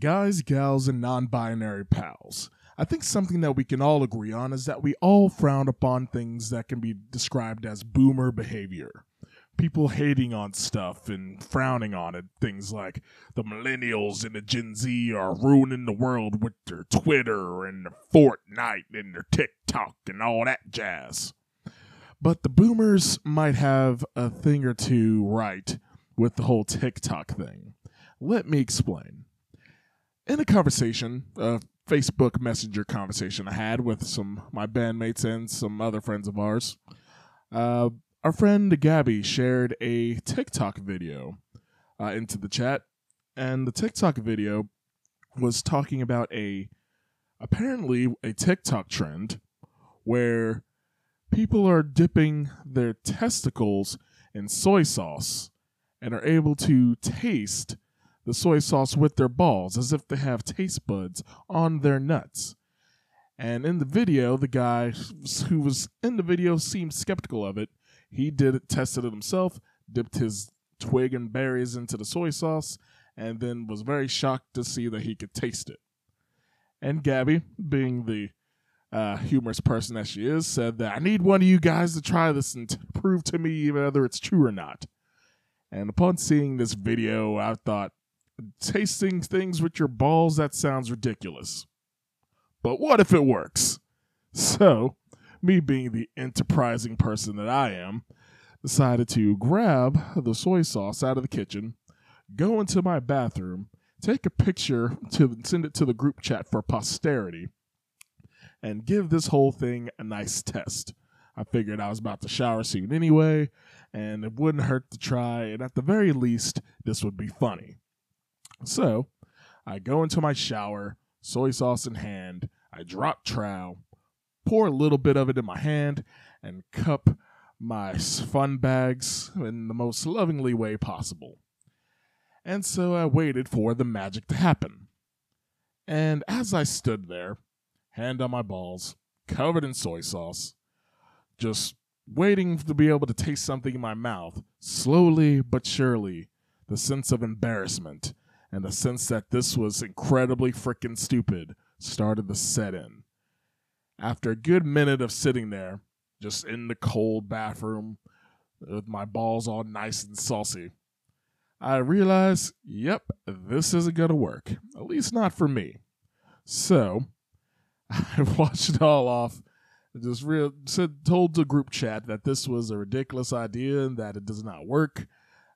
Guys, gals, and non binary pals. I think something that we can all agree on is that we all frown upon things that can be described as boomer behavior. People hating on stuff and frowning on it. Things like the millennials and the Gen Z are ruining the world with their Twitter and their Fortnite and their TikTok and all that jazz. But the boomers might have a thing or two right with the whole TikTok thing. Let me explain. In a conversation, a Facebook Messenger conversation I had with some my bandmates and some other friends of ours, uh, our friend Gabby shared a TikTok video uh, into the chat, and the TikTok video was talking about a apparently a TikTok trend where people are dipping their testicles in soy sauce and are able to taste the soy sauce with their balls as if they have taste buds on their nuts. And in the video, the guy who was in the video seemed skeptical of it. He did it, tested it himself, dipped his twig and berries into the soy sauce, and then was very shocked to see that he could taste it. And Gabby, being the uh, humorous person that she is, said that I need one of you guys to try this and to prove to me whether it's true or not. And upon seeing this video, I thought, tasting things with your balls, that sounds ridiculous. But what if it works? So, me being the enterprising person that I am, decided to grab the soy sauce out of the kitchen, go into my bathroom, take a picture to send it to the group chat for posterity, and give this whole thing a nice test. I figured I was about to shower soon anyway, and it wouldn't hurt to try, and at the very least, this would be funny. So, I go into my shower, soy sauce in hand, I drop trow, pour a little bit of it in my hand, and cup my fun bags in the most lovingly way possible. And so I waited for the magic to happen. And as I stood there, hand on my balls, covered in soy sauce, just waiting to be able to taste something in my mouth, slowly but surely, the sense of embarrassment and the sense that this was incredibly freaking stupid started to set in. After a good minute of sitting there, just in the cold bathroom, with my balls all nice and saucy, I realized, yep, this isn't going to work. At least not for me. So, I watched it all off. Just said, told the group chat that this was a ridiculous idea and that it does not work.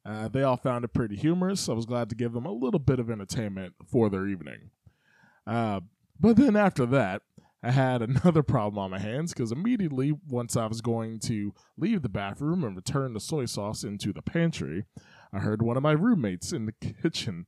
Uh, they all found it pretty humorous. So I was glad to give them a little bit of entertainment for their evening. Uh, but then after that, I had another problem on my hands because immediately once I was going to leave the bathroom and return the soy sauce into the pantry, I heard one of my roommates in the kitchen,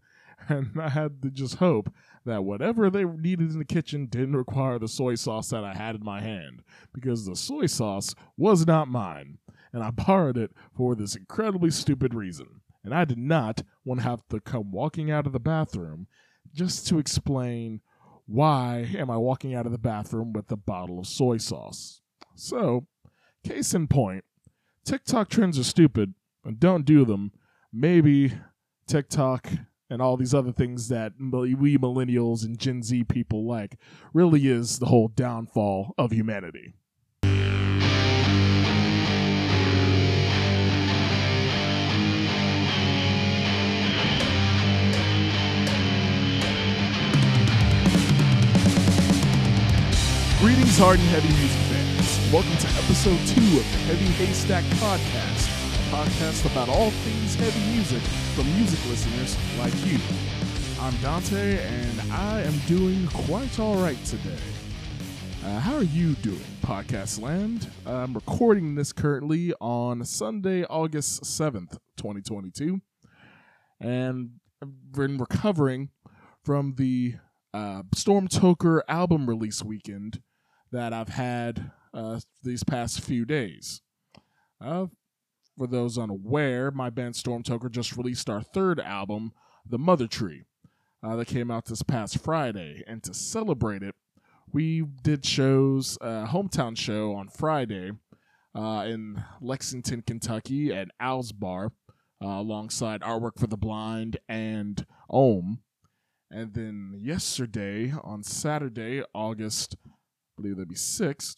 and I had to just hope that whatever they needed in the kitchen didn't require the soy sauce that I had in my hand because the soy sauce was not mine and I borrowed it for this incredibly stupid reason. And I did not want to have to come walking out of the bathroom just to explain why am I walking out of the bathroom with a bottle of soy sauce. So, case in point, TikTok trends are stupid and don't do them. Maybe TikTok and all these other things that we millennials and Gen Z people like really is the whole downfall of humanity. Greetings, hard and heavy music fans. Welcome to episode two of the Heavy Haystack Podcast, a podcast about all things heavy music from music listeners like you. I'm Donte, and I am doing quite all right today. Uh, how are you doing, Podcast Land? I'm recording this currently on Sunday, August 7th, 2022, and I've been recovering from the uh, Stormtoker album release weekend that I've had uh, these past few days. Uh, for those unaware, my band Stormtoker just released our third album, The Mother Tree, uh, that came out this past Friday. And to celebrate it, we did shows, a uh, hometown show on Friday uh, in Lexington, Kentucky at Al's Bar, uh, alongside Artwork for the Blind and Ohm. And then yesterday, on Saturday, August, I believe that'd be 6th,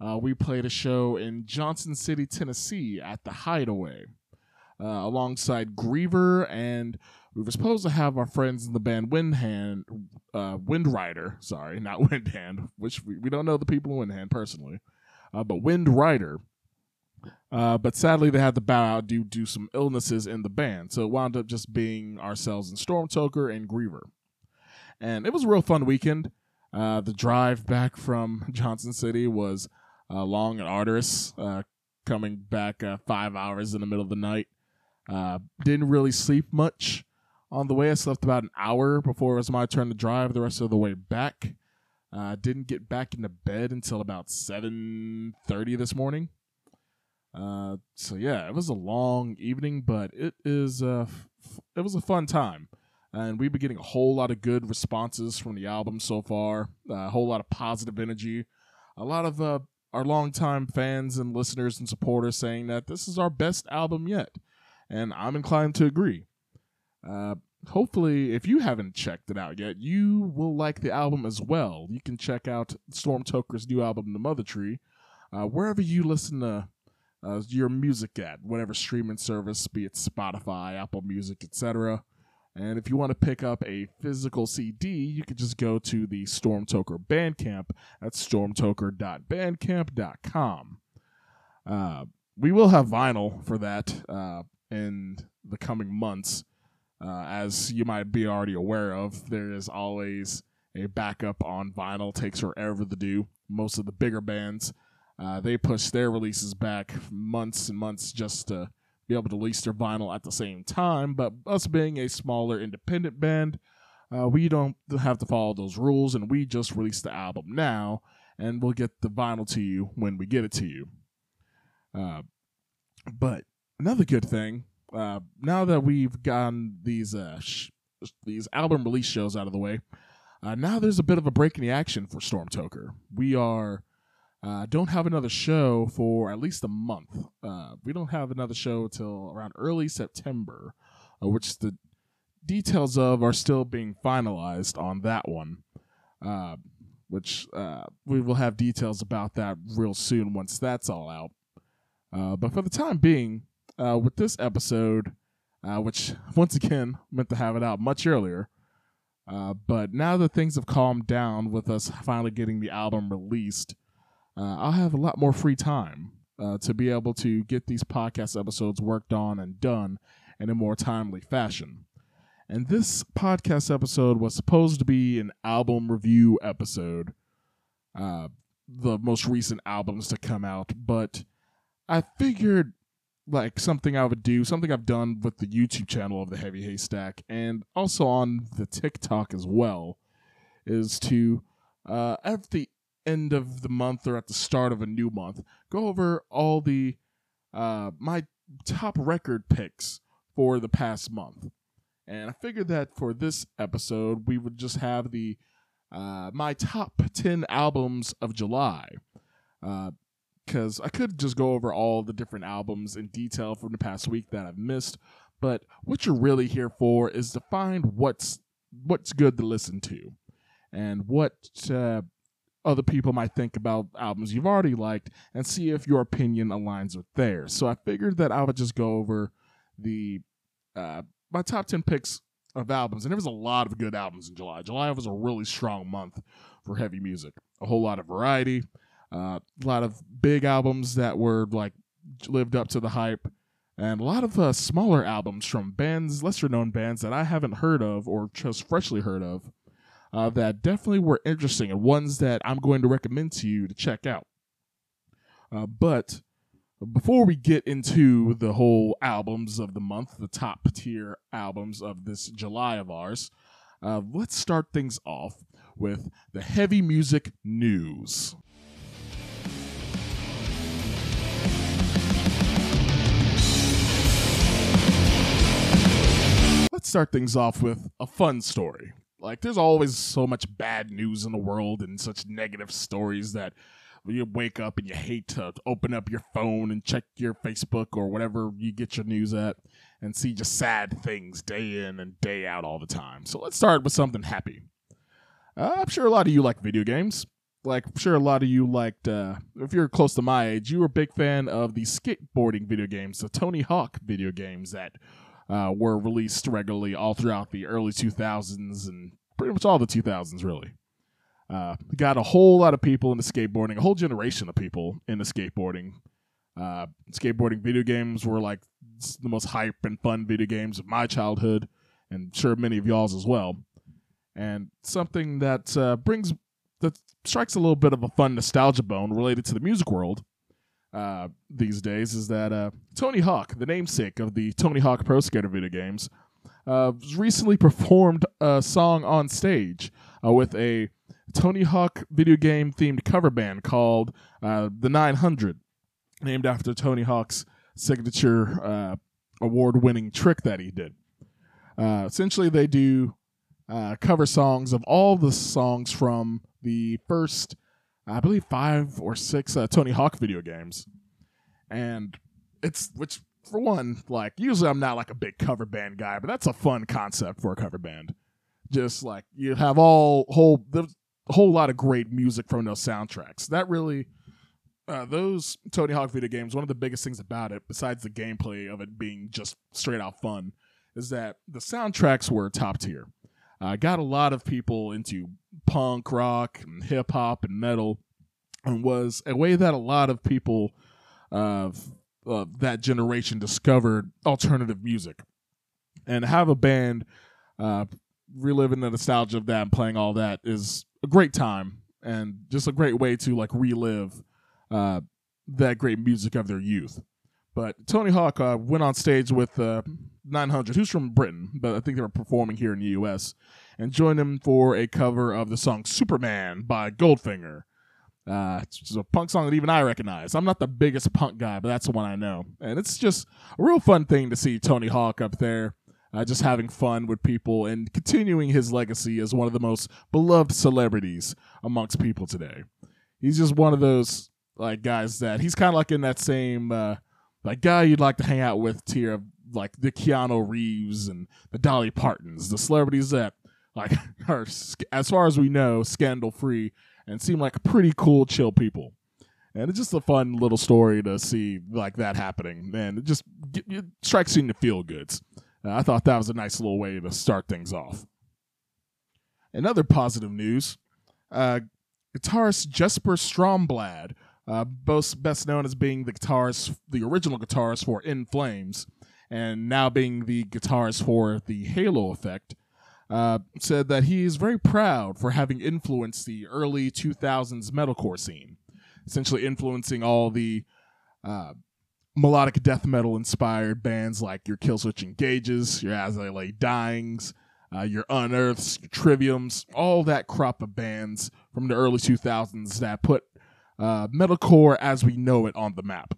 uh, we played a show in Johnson City, Tennessee at the Hideaway uh, alongside Griever, and we were supposed to have our friends in the band Windhand, uh, Windrider, sorry, not Windhand, which we, we don't know the people in Windhand personally, uh, but Windrider. Uh, but sadly, they had to bow out due to some illnesses in the band, so it wound up just being ourselves and Stormtoker and Griever. And it was a real fun weekend. Uh, the drive back from Johnson City was uh, long and arduous, uh, coming back uh, five hours in the middle of the night. Uh, didn't really sleep much on the way. I slept about an hour before it was my turn to drive the rest of the way back. Uh, didn't get back into bed until about 7.30 this morning. So yeah, it was a long evening, but it is it was a fun time, and we've been getting a whole lot of good responses from the album so far. Uh, a whole lot of positive energy, a lot of uh, our longtime fans and listeners and supporters saying that this is our best album yet, and I'm inclined to agree. Uh, hopefully, if you haven't checked it out yet, you will like the album as well. You can check out Stormtoker's new album, The Mother Tree, uh, wherever you listen to uh, your music at, whatever streaming service, be it Spotify, Apple Music, etc. And if you want to pick up a physical CD, you can just go to the Stormtoker Bandcamp at stormtoker.bandcamp.com. Uh, we will have vinyl for that uh, in the coming months. Uh, as you might be already aware of, there is always a backup on vinyl. Takes forever to do. Most of the bigger bands, uh, they push their releases back months and months just to be able to release their vinyl at the same time. But us being a smaller independent band, uh, we don't have to follow those rules, and we just release the album now, and we'll get the vinyl to you when we get it to you. Uh, but another good thing, uh, now that we've gotten these uh, sh- these album release shows out of the way, uh, now there's a bit of a break in the action for Stormtoker. We are uh, don't have another show for at least a month. Uh, we don't have another show till around early September, uh, which the details of are still being finalized on that one. Uh, which uh, we will have details about that real soon once that's all out. Uh, but for the time being, with this episode, which once again meant to have it out much earlier, but now that things have calmed down with us finally getting the album released, uh, I'll have a lot more free time uh, to be able to get these podcast episodes worked on and done in a more timely fashion. And this podcast episode was supposed to be an album review episode, uh, the most recent albums to come out, but I figured like something I would do, something I've done with the YouTube channel of the Heavy Haystack and also on the TikTok as well, is to uh, at the end of the month or at the start of a new month, go over all the uh, my top record picks for the past month. And I figured that for this episode, we would just have the uh, my top 10 albums of July. Because I could just go over all the different albums in detail from the past week that I've missed. But what you're really here for is to find what's what's good to listen to and what uh, other people might think about albums you've already liked and see if your opinion aligns with theirs. So I figured that I would just go over the uh, my top 10 picks of albums and there was a lot of good albums in July. July was a really strong month for heavy music. A whole lot of variety, uh, a lot of big albums that were like lived up to the hype and a lot of uh, smaller albums from bands, lesser known bands that I haven't heard of or just freshly heard of uh, that definitely were interesting and ones that I'm going to recommend to you to check out. Uh, but before we get into the whole albums of the month, the top tier albums of this July of ours, uh, let's start things off with the heavy music news. Let's start things off with a fun story. Like, there's always so much bad news in the world and such negative stories that you wake up and you hate to open up your phone and check your Facebook or whatever you get your news at and see just sad things day in and day out all the time. So let's start with something happy. Uh, I'm sure a lot of you like video games. Like, I'm sure a lot of you liked, uh, if you're close to my age, you were a big fan of the skateboarding video games, the Tony Hawk video games that uh, were released regularly all throughout the early 2000s and pretty much all the 2000s, really. Uh, got a whole lot of people into skateboarding, a whole generation of people into skateboarding. Uh, skateboarding video games were like the most hype and fun video games of my childhood, and sure many of y'all's as well. And something that uh, brings that strikes a little bit of a fun nostalgia bone related to the music world uh, these days is that uh, Tony Hawk, the namesake of the Tony Hawk Pro Skater video games, uh, recently performed a song on stage uh, with a Tony Hawk video game themed cover band called uh, the 900, named after Tony Hawk's signature uh, award winning trick that he did. Essentially, they do cover songs of all the songs from the first, I believe, five or six uh, Tony Hawk video games. And it's, which, for one, like, usually I'm not like a big cover band guy, but that's a fun concept for a cover band. Just like you have all whole, there's a whole lot of great music from those soundtracks. That really uh, those Tony Hawk video games, one of the biggest things about it, besides the gameplay of it being just straight out fun, is that the soundtracks were top tier. Uh, got a lot of people into punk rock and hip hop and metal, and was a way that a lot of people of uh, that generation discovered alternative music. And have a band uh, reliving the nostalgia of that and playing all that is a great time and just a great way to like relive uh, that great music of their youth. But Tony Hawk uh, went on stage with uh, 900, who's from Britain, but I think they were performing here in the U.S., and joined him for a cover of the song Superman by Goldfinger. Uh, it's a punk song that even I recognize. I'm not the biggest punk guy, but that's the one I know. And it's just a real fun thing to see Tony Hawk up there, uh, just having fun with people and continuing his legacy as one of the most beloved celebrities amongst people today. He's just one of those like guys that he's kind of like in that same uh, like guy you'd like to hang out with tier of like the Keanu Reeves and the Dolly Partons, the celebrities that like are as far as we know scandal free and seem like pretty cool, chill people. And it's just a fun little story to see like that happening, and it just it strikes you in the feel goods. Uh, I thought that was a nice little way to start things off. Another positive news: uh, guitarist Jesper Stromblad uh, best known as being the guitarist, the original guitarist for In Flames, and now being the guitarist for the Halo Effect, uh, said that he is very proud for having influenced the early 2000s metalcore scene, essentially influencing all the uh, melodic death metal inspired bands like your Killswitch Engages, your As I Lay Dyings, uh, your Unearths, your Triviums, all that crop of bands from the early 2000s that put uh, metalcore as we know it on the map.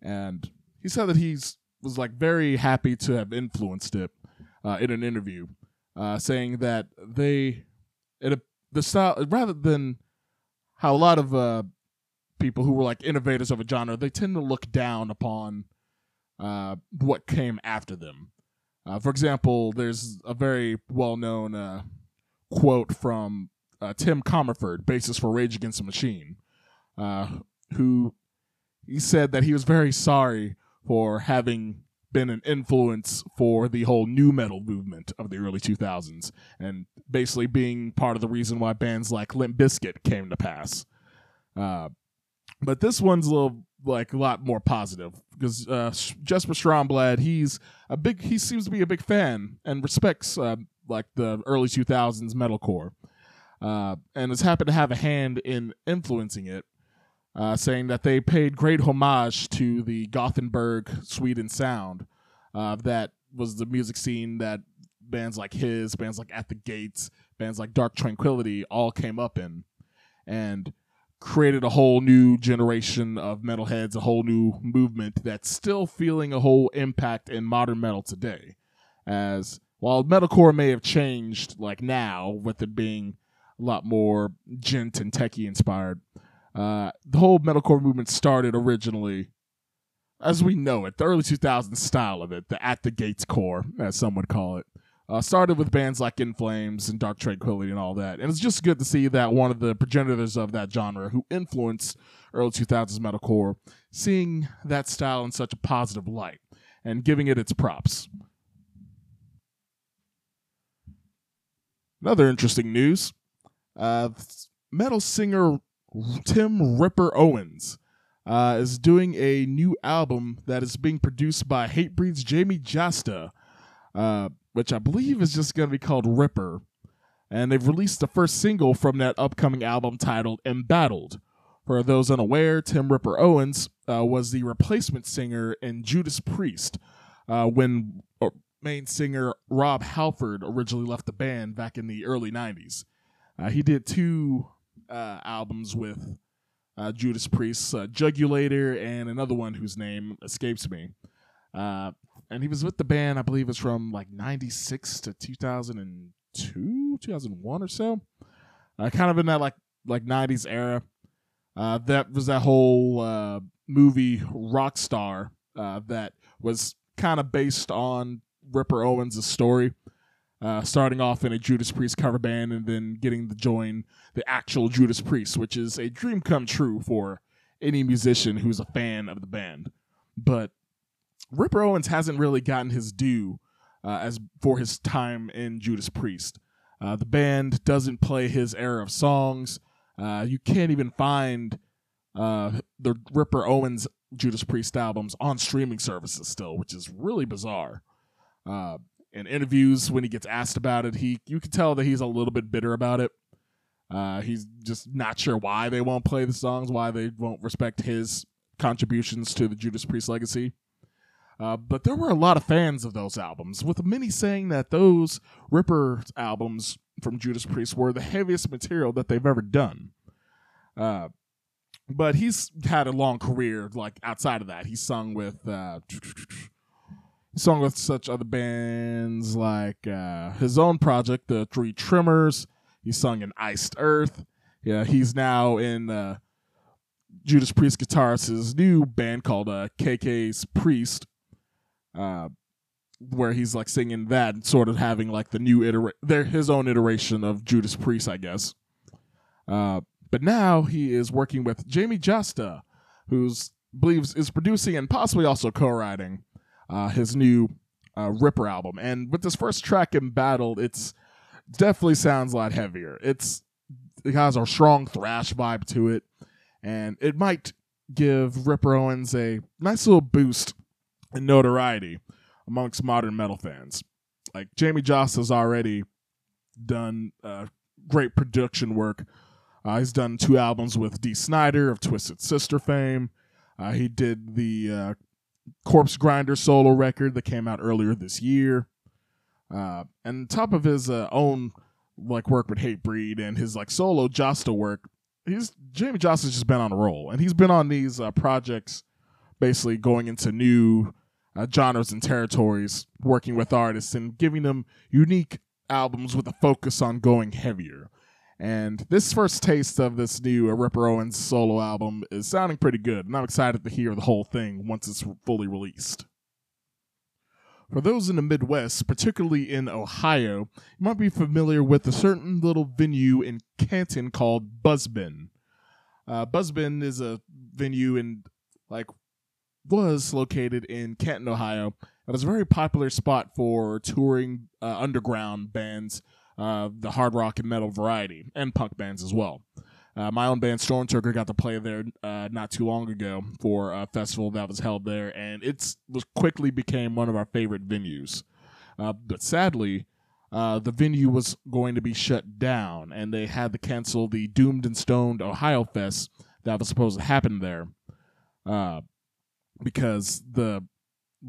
And he said that he's was like very happy to have influenced it uh, in an interview, uh, saying that they it the style rather than how a lot of uh, people who were like innovators of a genre they tend to look down upon uh, what came after them. Uh, for example, there's a very well known uh, quote from uh, Tim Commerford, bassist for Rage Against the Machine, uh, who he said that he was very sorry for having been an influence for the whole nu metal movement of the early 2000s and basically being part of the reason why bands like Limp Bizkit came to pass. Uh, but this one's a little like a lot more positive because uh, Jesper Stromblad, he's a big, he seems to be a big fan and respects uh, like the early 2000s metalcore, uh, and has happened to have a hand in influencing it uh, saying that they paid great homage to the Gothenburg Sweden sound. Uh, that was the music scene that bands like his, bands like At the Gates, bands like Dark Tranquillity all came up in, and created a whole new generation of metalheads, a whole new movement that's still feeling a whole impact in modern metal today. As while metalcore may have changed, like now with it being a lot more djent and techie inspired, Uh, the whole metalcore movement started originally, as we know it, the early 2000s style of it, the at the gates core, as some would call it. Uh, started with bands like In Flames and Dark Tranquillity and all that. And it's just good to see that one of the progenitors of that genre who influenced early 2000s metalcore, seeing that style in such a positive light and giving it its props. Another interesting news uh, metal singer Tim Ripper Owens uh, is doing a new album that is being produced by Hatebreed's Jamey Jasta, uh, which I believe is just going to be called Ripper. And they've released the first single from that upcoming album titled Embattled. For those unaware, Tim Ripper Owens uh, was the replacement singer in Judas Priest uh, when uh, main singer Rob Halford originally left the band back in the early 90s. Uh, he did two uh, albums with uh, Judas Priest, uh, Jugulator, and another one whose name escapes me. Uh, and he was with the band, I believe it's from like 96 to 2002, 2001 or so. Uh, kind of in that like like 90s era. Uh, that was that whole uh, movie Rockstar that was kind of based on Ripper Owens' story uh, starting off in a Judas Priest cover band and then getting to join the actual Judas Priest, which is a dream come true for any musician who's a fan of the band. But Ripper Owens hasn't really gotten his due uh, as for his time in Judas Priest. Uh, the band doesn't play his era of songs. Uh, you can't even find uh, the Ripper Owens Judas Priest albums on streaming services still, which is really bizarre. Uh, in interviews when he gets asked about it, he you can tell that he's a little bit bitter about it. Uh, he's just not sure why they won't play the songs, why they won't respect his contributions to the Judas Priest legacy. Uh, but there were a lot of fans of those albums, with many saying that those Ripper albums from Judas Priest were the heaviest material that they've ever done. Uh, but he's had a long career, like outside of that. He's sung with uh, sung with such other bands like uh, his own project, the Three Tremors. He sung in Iced Earth. Yeah, he's now in uh, Judas Priest guitarist's new band called uh, KK's Priest, uh, where he's like singing that and sort of having like the new iteration, their his own iteration of Judas Priest, I guess. Uh, but now he is working with Jamey Jasta, who's believes is producing and possibly also co-writing uh, his new uh, Ripper album. And with this first track, Embattled, it's definitely sounds a lot heavier. It's it has a strong thrash vibe to it, and it might give Ripper Owens a nice little boost in notoriety amongst modern metal fans. Like Jamie Joss has already done uh, great production work. Uh, he's done two albums with Dee Snider of Twisted Sister fame. Uh, he did the uh, Corpsegrinder solo record that came out earlier this year. Uh, and top of his uh, own like work with Hatebreed and his like solo Jasta work, he's Jamey Jasta's just been on a roll, and he's been on these uh, projects, basically going into new uh, genres and territories, working with artists and giving them unique albums with a focus on going heavier. And this first taste of this new Ripper Owens solo album is sounding pretty good, and I'm excited to hear the whole thing once it's fully released. For those in the Midwest, particularly in Ohio, you might be familiar with a certain little venue in Canton called Buzzbin. Uh, Buzzbin is a venue in, like, was located in Canton, Ohio. It was a very popular spot for touring uh, underground bands uh, the hard rock and metal variety, and punk bands as well. Uh, my own band Stormtoker got to play there uh, not too long ago for a festival that was held there, and it was quickly became one of our favorite venues. Uh, but sadly, uh, the venue was going to be shut down, and they had to cancel the Doomed and Stoned Ohio Fest that was supposed to happen there uh, because the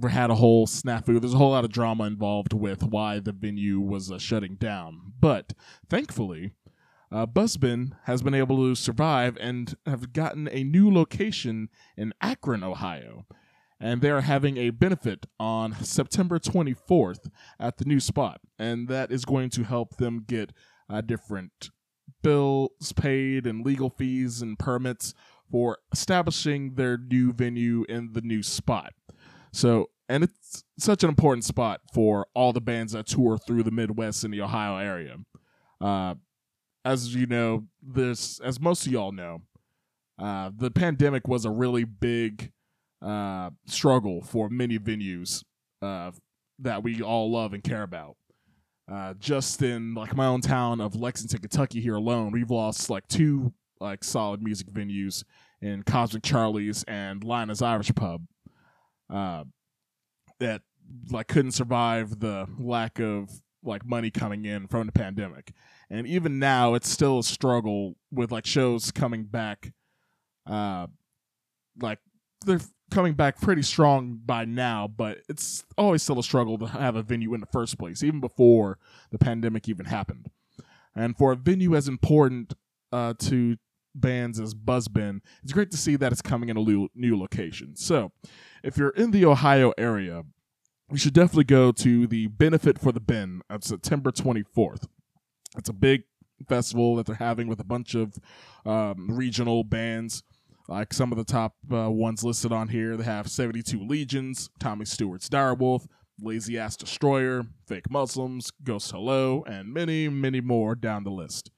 had a whole snafu. There's a whole lot of drama involved with why the venue was uh, shutting down. But thankfully, uh, Buzzbin has been able to survive and have gotten a new location in Akron, Ohio. And they're having a benefit on September 24th at the new spot. And that is going to help them get uh, different bills paid and legal fees and permits for establishing their new venue in the new spot. So, and it's such an important spot for all the bands that tour through the Midwest and the Ohio area. Uh, as you know, this, as most of y'all know, uh, the pandemic was a really big uh, struggle for many venues uh, that we all love and care about. Uh, just in like my own town of Lexington, Kentucky, here alone, we've lost like two like solid music venues in Cosmic Charlie's and Lynagh's Irish Pub uh, that like couldn't survive the lack of like money coming in from the pandemic. And even now, it's still a struggle with like shows coming back. Uh, like they're coming back pretty strong by now, but it's always still a struggle to have a venue in the first place, even before the pandemic even happened. And for a venue as important uh, to bands as Buzzbin, it's great to see that it's coming in a new location. So, if you're in the Ohio area, you should definitely go to the Benefit for the Bin on September 24th. It's a big festival that they're having with a bunch of um, regional bands. Like some of the top uh, ones listed on here, they have 72 Legions, Tommy Stewart's Direwolf, Lazy Ass Destroyer, Fake Muslims, Ghost Hello, and many, many more down the list.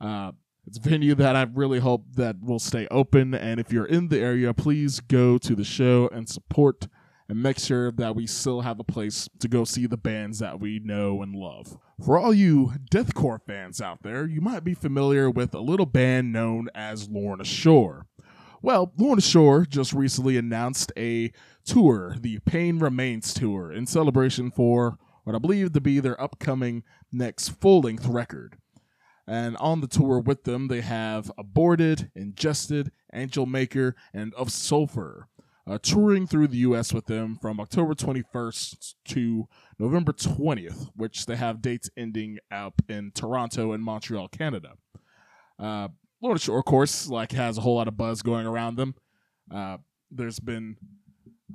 Uh, it's a venue that I really hope that will stay open. And if you're in the area, please go to the show and support and make sure that we still have a place to go see the bands that we know and love. For all you deathcore fans out there, you might be familiar with a little band known as Lorna Shore. Well, Lorna Shore just recently announced a tour, the Pain Remains Tour, in celebration for what I believe to be their upcoming next full length record. And on the tour with them, they have Aborted, Ingested, Angelmaker, and Of Sulfur. Uh, touring through the U.S. with them from October 21st to November 20th, which they have dates ending up in Toronto and Montreal, Canada. Uh, Lorna Shore, of course, like has a whole lot of buzz going around them. Uh, there's been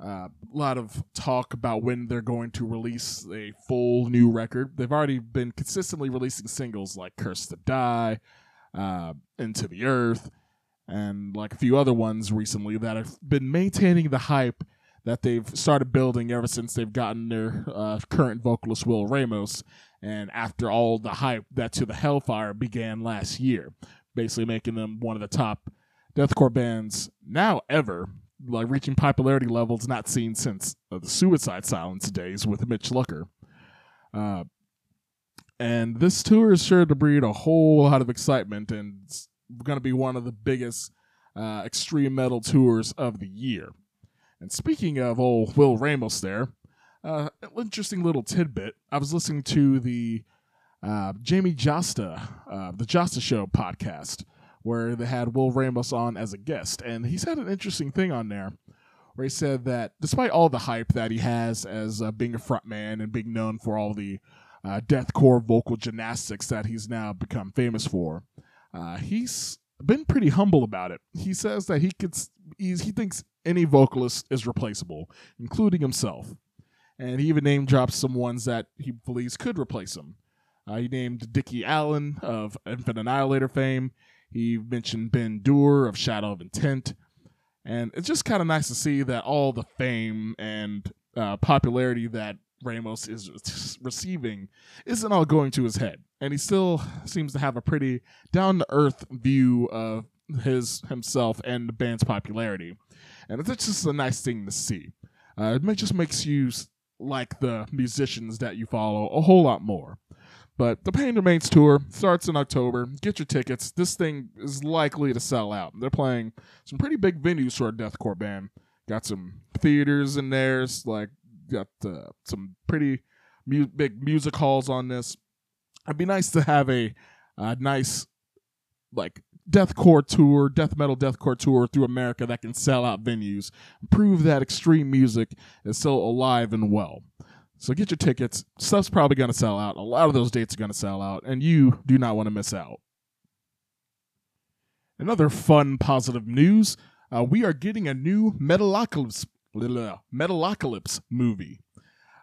uh, a lot of talk about when they're going to release a full new record. They've already been consistently releasing singles like Curse to Die, uh, Into the Earth, and like a few other ones recently that have been maintaining the hype that they've started building ever since they've gotten their uh, current vocalist Will Ramos, and after all the hype that To the Hellfire began last year, basically making them one of the top deathcore bands now ever like reaching popularity levels not seen since uh, the Suicide Silence days with Mitch Lucker. Uh, and this tour is sure to breed a whole lot of excitement and it's going to be one of the biggest uh, extreme metal tours of the year. And speaking of old Will Ramos there, uh, interesting little tidbit. I was listening to the uh, Jamey Jasta, uh, the Jasta Show podcast, where they had Will Ramos on as a guest. And he said an interesting thing on there where he said that despite all the hype that he has as uh, being a frontman and being known for all the uh, deathcore vocal gymnastics that he's now become famous for, uh, he's been pretty humble about it. He says that he could, he thinks any vocalist is replaceable, including himself. And he even name drops some ones that he believes could replace him. Uh, he named Dickie Allen of Infant Annihilator fame. He mentioned Ben Duerr of Shadow of Intent. And it's just kind of nice to see that all the fame and uh, popularity that Ramos is receiving isn't all going to his head. And he still seems to have a pretty down to earth view of his himself and the band's popularity. And it's just a nice thing to see. Uh, it just makes you like the musicians that you follow a whole lot more. But the Pain Remains tour starts in October. Get your tickets. This thing is likely to sell out. They're playing some pretty big venues for a deathcore band. Got some theaters in there. Like got uh, some pretty mu- big music halls on this. It'd be nice to have a, a nice like deathcore tour, death metal deathcore tour through America that can sell out venues, prove that extreme music is still alive and well. So get your tickets. Stuff's probably going to sell out. A lot of those dates are going to sell out, and you do not want to miss out. Another fun, positive news uh, we are getting a new Metalocalypse, Metalocalypse movie.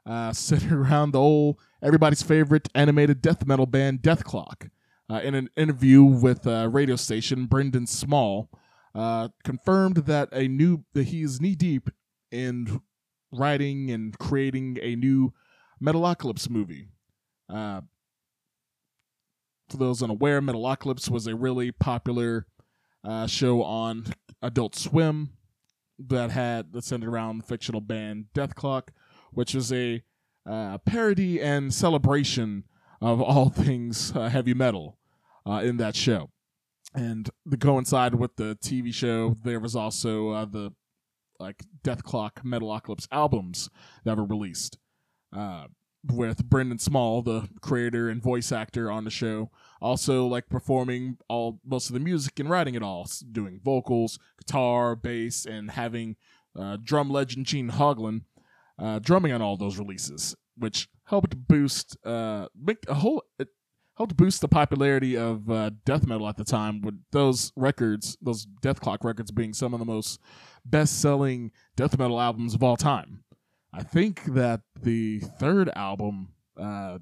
Uh, around the old, everybody's favorite animated death metal band, Dethklok. uh, in an interview with a radio station, Brendan Small uh, confirmed that a new that he is knee deep in writing and creating a new Metalocalypse movie. Uh, for those unaware, Metalocalypse was a really popular uh, show on Adult Swim that had that centered around fictional band Dethklok, which was a uh, parody and celebration of all things uh, heavy metal uh, in that show. And to coincide with the TV show, there was also uh, the like Dethklok Metalocalypse albums that were released. Uh, with Brendan Small, the creator and voice actor on the show, also like performing all most of the music and writing it all, doing vocals, guitar, bass, and having uh, drum legend Gene Hoglan uh, drumming on all those releases, which helped boost uh, make a whole it helped boost the popularity of uh, death metal at the time. With those records, those Dethklok records, being some of the most best-selling death metal albums of all time. I think that the third album, uh,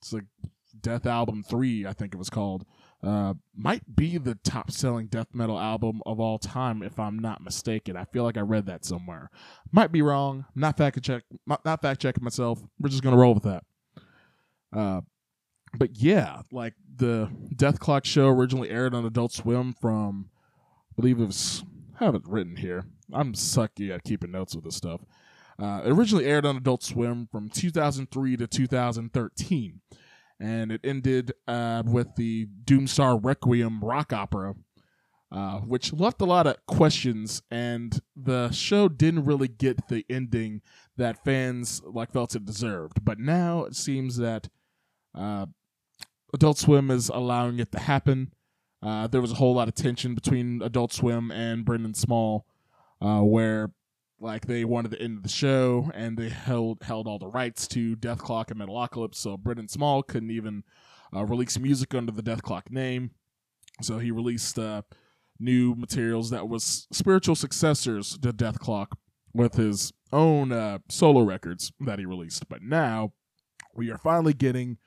it's like Dethalbum Three, I think it was called, uh, might be the top-selling death metal album of all time, if I'm not mistaken. I feel like I read that somewhere. Might be wrong. Not fact check. Not fact checking myself. We're just gonna roll with that. Uh, but yeah, like the Dethklok show originally aired on Adult Swim from, I believe it was. I have it written here. I'm sucky at keeping notes with this stuff. Uh, originally aired on Adult Swim from 2003 to 2013, and it ended uh, with the Doomstar Requiem rock opera, uh, which left a lot of questions, and the show didn't really get the ending that fans like felt it deserved. But now it seems that uh, Adult Swim is allowing it to happen. Uh, there was a whole lot of tension between Adult Swim and Brendan Small, uh, where like they wanted to end of the show and they held held all the rights to Dethklok and Metalocalypse, so Brendan Small couldn't even uh, release music under the Dethklok name. So he released uh, new materials that was spiritual successors to Dethklok with his own uh, solo records that he released. But now we are finally getting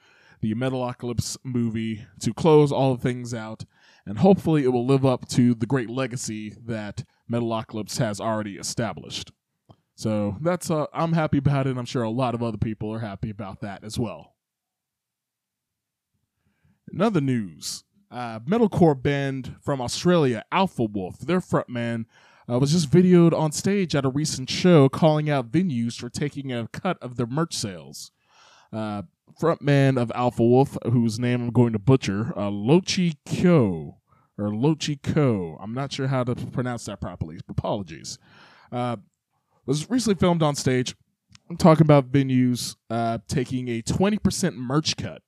the Metalocalypse movie to close all the things out, and hopefully it will live up to the great legacy that Metalocalypse has already established. So that's uh, I'm happy about it. I'm sure a lot of other people are happy about that as well. Another news, uh, metalcore band from Australia, Alpha Wolf, their frontman uh, was just videoed on stage at a recent show calling out venues for taking a cut of their merch sales. Uh, frontman of Alpha Wolf, whose name I'm going to butcher, uh, Lochi Kyo, or Lochi Ko. I'm not sure how to pronounce that properly. Apologies. Uh, was recently filmed on stage. I'm talking about venues uh, taking a 20% merch cut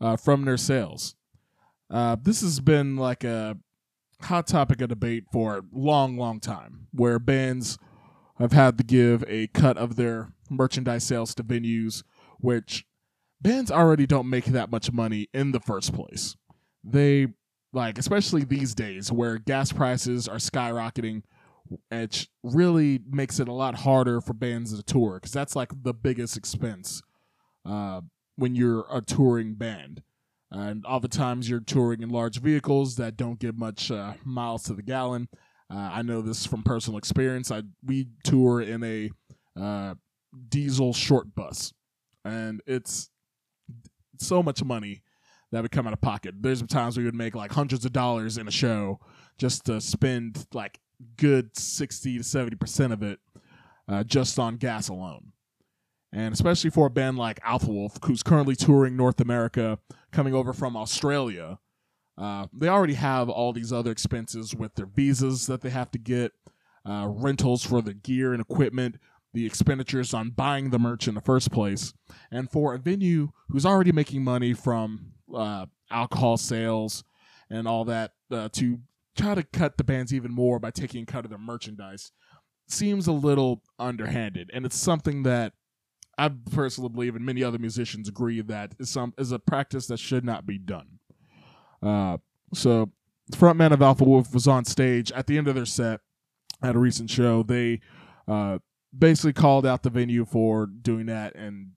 uh, from their sales. Uh, this has been like a hot topic of debate for a long, long time, where bands have had to give a cut of their merchandise sales to venues, which bands already don't make that much money in the first place. They like especially these days where gas prices are skyrocketing it really makes it a lot harder for bands to tour because that's like the biggest expense uh, when you're a touring band and oftentimes you're touring in large vehicles that don't get much uh, miles to the gallon uh, i know this from personal experience i we tour in a uh, diesel short bus and it's so much money that would come out of pocket. There's times we would make like hundreds of dollars in a show just to spend like good 60 to 70% of it uh, just on gas alone. And especially for a band like Alpha Wolf, who's currently touring North America, coming over from Australia, uh, they already have all these other expenses with their visas that they have to get, uh, rentals for the gear and equipment, the expenditures on buying the merch in the first place. And for a venue who's already making money from uh, alcohol sales and all that uh, to try to cut the bands even more by taking a cut of their merchandise seems a little underhanded. And it's something that I personally believe, and many other musicians agree, that is some is a practice that should not be done. Uh, so, frontman of Alpha Wolf was on stage at the end of their set at a recent show. They uh, basically called out the venue for doing that and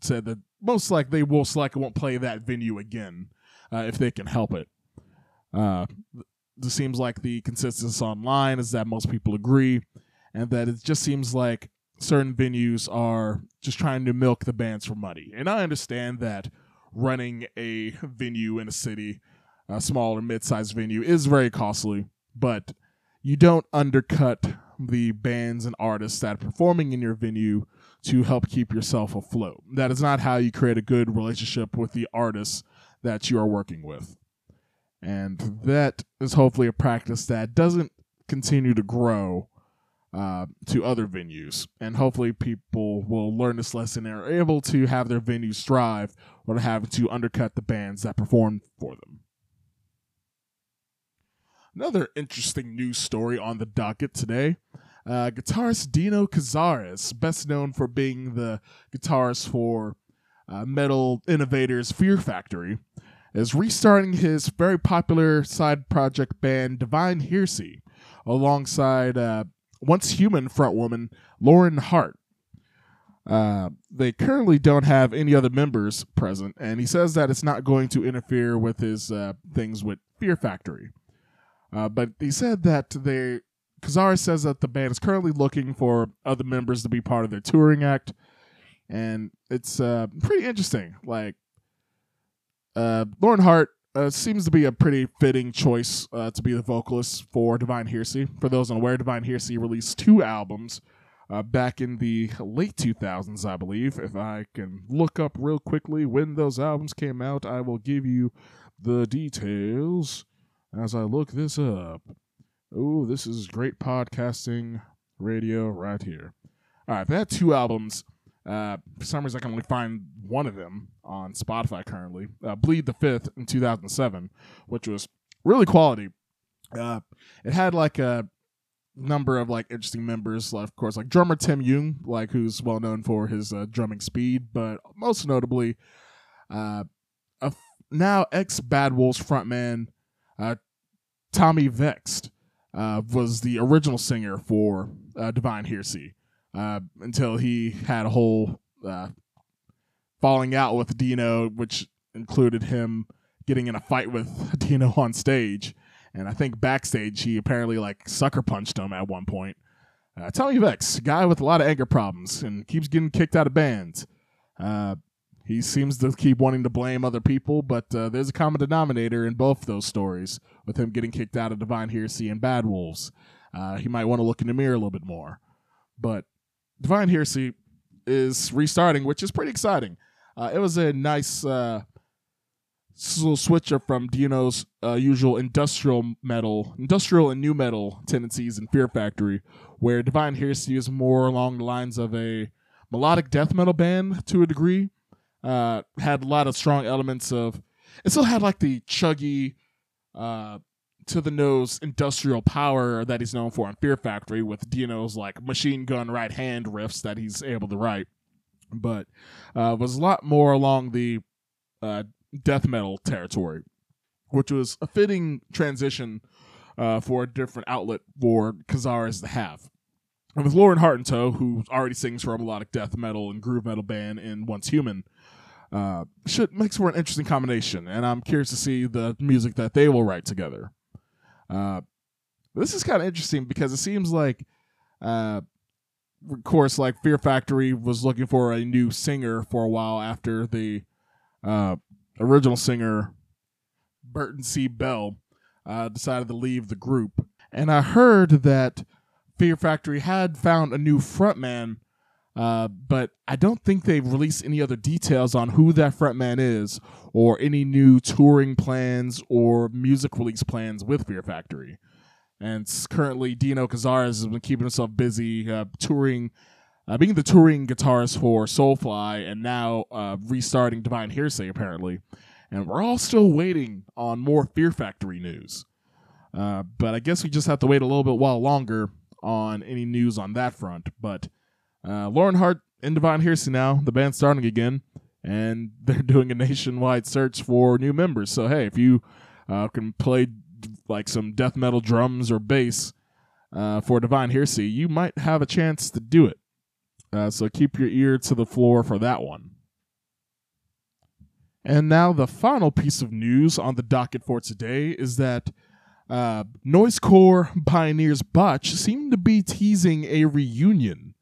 said that most likely they most likely won't play that venue again uh, if they can help it. Uh, seems like the consensus online is that most people agree, and that it just seems like certain venues are just trying to milk the bands for money. And I understand that running a venue in a city, a small or mid-sized venue, is very costly, but you don't undercut the bands and artists that are performing in your venue to help keep yourself afloat. That is not how you create a good relationship with the artists that you are working with. And that is hopefully a practice that doesn't continue to grow uh, to other venues. And hopefully, people will learn this lesson and are able to have their venues thrive without having to undercut the bands that perform for them. Another interesting news story on the docket today. Uh, guitarist Dino Cazares, best known for being the guitarist for uh, metal innovators Fear Factory, is restarting his very popular side project band Divine Heresy alongside uh, once human frontwoman Lauren Hart. Uh, they currently don't have any other members present, and he says that it's not going to interfere with his uh, things with Fear Factory. Uh, but he said that they, Cazares says that the band is currently looking for other members to be part of their touring act, and it's uh, pretty interesting. Like, uh, Lauren Hart uh, seems to be a pretty fitting choice uh, to be the vocalist for Divine Heresy. For those unaware, Divine Heresy released two albums uh, back in the late 2000s, I believe. If I can look up real quickly when those albums came out, I will give you the details as I look this up. Oh, this is great podcasting radio right here. All right, they had two albums. Uh, for some reason, I can only find one of them on Spotify currently. Uh, Bleed the Fifth in 2007, which was really quality. Uh, it had like a number of like interesting members, of course, like drummer Tim Yeung, like who's well known for his uh, drumming speed, but most notably, uh, a now ex Bad Wolves frontman uh, Tommy Vext uh, was the original singer for uh, Divine Heresy uh, until he had a whole uh, falling out with Dino, which included him getting in a fight with Dino on stage. And I think backstage he apparently like sucker punched him at one point. Tommy Vext, guy with a lot of anger problems and keeps getting kicked out of bands. He seems to keep wanting to blame other people, but uh, there's a common denominator in both those stories with him getting kicked out of Divine Heresy and Bad Wolves. Uh, he might want to look in the mirror a little bit more. But Divine Heresy is restarting, which is pretty exciting. Uh, it was a nice uh, little switcher from Dino's uh, usual industrial metal, industrial and nu metal tendencies in Fear Factory, where Divine Heresy is more along the lines of a melodic death metal band to a degree. Uh, had a lot of strong elements of. It still had like the chuggy, uh, to the nose industrial power that he's known for on Fear Factory with Dino's like machine gun right hand riffs that he's able to write, but uh, was a lot more along the uh, death metal territory, which was a fitting transition uh, for a different outlet for Cazares to have. And with Lauren Hartentoe, who already sings for a melodic death metal and groove metal band in Once Human, uh, should makes for an interesting combination, and I'm curious to see the music that they will write together. Uh, this is kind of interesting because it seems like, uh, of course, like Fear Factory was looking for a new singer for a while after the uh, original singer Burton C. Bell uh, decided to leave the group, and I heard that Fear Factory had found a new frontman. Uh, but I don't think they've released any other details on who that frontman is or any new touring plans or music release plans with Fear Factory. And currently, Dino Cazares has been keeping himself busy uh, touring, uh, being the touring guitarist for Soulfly, and now uh, restarting Divine Heresy, apparently. And we're all still waiting on more Fear Factory news. Uh, but I guess we just have to wait a little bit while longer on any news on that front. But uh, Lauren Hart in Divine Heresy now, the band's starting again and they're doing a nationwide search for new members. So hey, if you uh, can play like some death metal drums or bass uh, for Divine Heresy, you might have a chance to do it. Uh, so keep your ear to the floor for that one. And now the final piece of news on the docket for today is that uh, noisecore pioneers Botch seem to be teasing a reunion.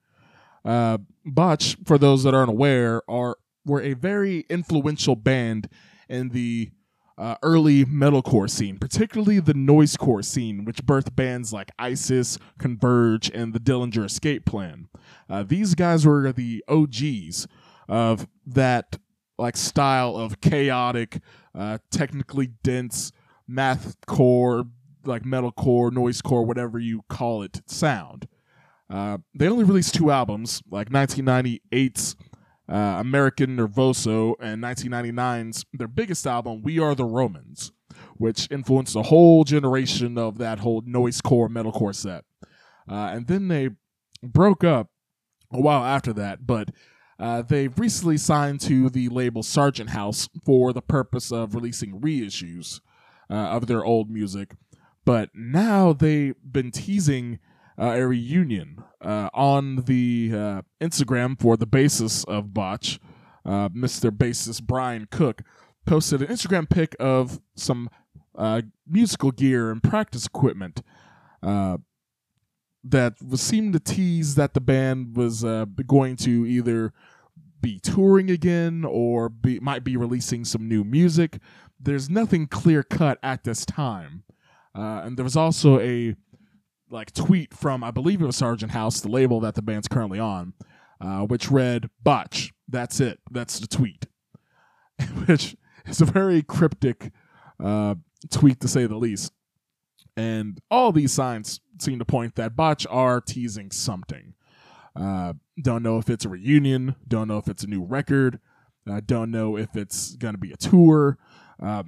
Uh, Botch, for those that aren't aware, are were a very influential band in the uh, early metalcore scene, particularly the noisecore scene, which birthed bands like ISIS, Converge, and the Dillinger Escape Plan. Uh, these guys were the OGs of that like style of chaotic, uh, technically dense mathcore, like metalcore, noisecore, whatever you call it, sound. Uh, they only released two albums, like 1998's uh, American Nervoso and 1999's their biggest album, We Are the Romans, which influenced a whole generation of that whole noisecore metalcore set. Uh, and then they broke up a while after that, but uh, they've recently signed to the label Sargent House for the purpose of releasing reissues uh, of their old music. But now they've been teasing uh, a reunion uh, on the uh, Instagram for the basis of Botch. Uh, Mr. Bassist Brian Cook posted an Instagram pic of some musical gear and practice equipment that was seemed to tease that the band was uh, going to either be touring again or be, might be releasing some new music. There's nothing clear cut at this time, uh, and there was also a like tweet from I believe it was Sargent House, the label that the band's currently on, uh, which read "Botch." That's it. That's the tweet, which is a very cryptic uh, tweet to say the least. And all these signs seem to point that Botch are teasing something. Uh, don't know if it's a reunion. Don't know if it's a new record. Uh, don't know if it's going to be a tour. Uh,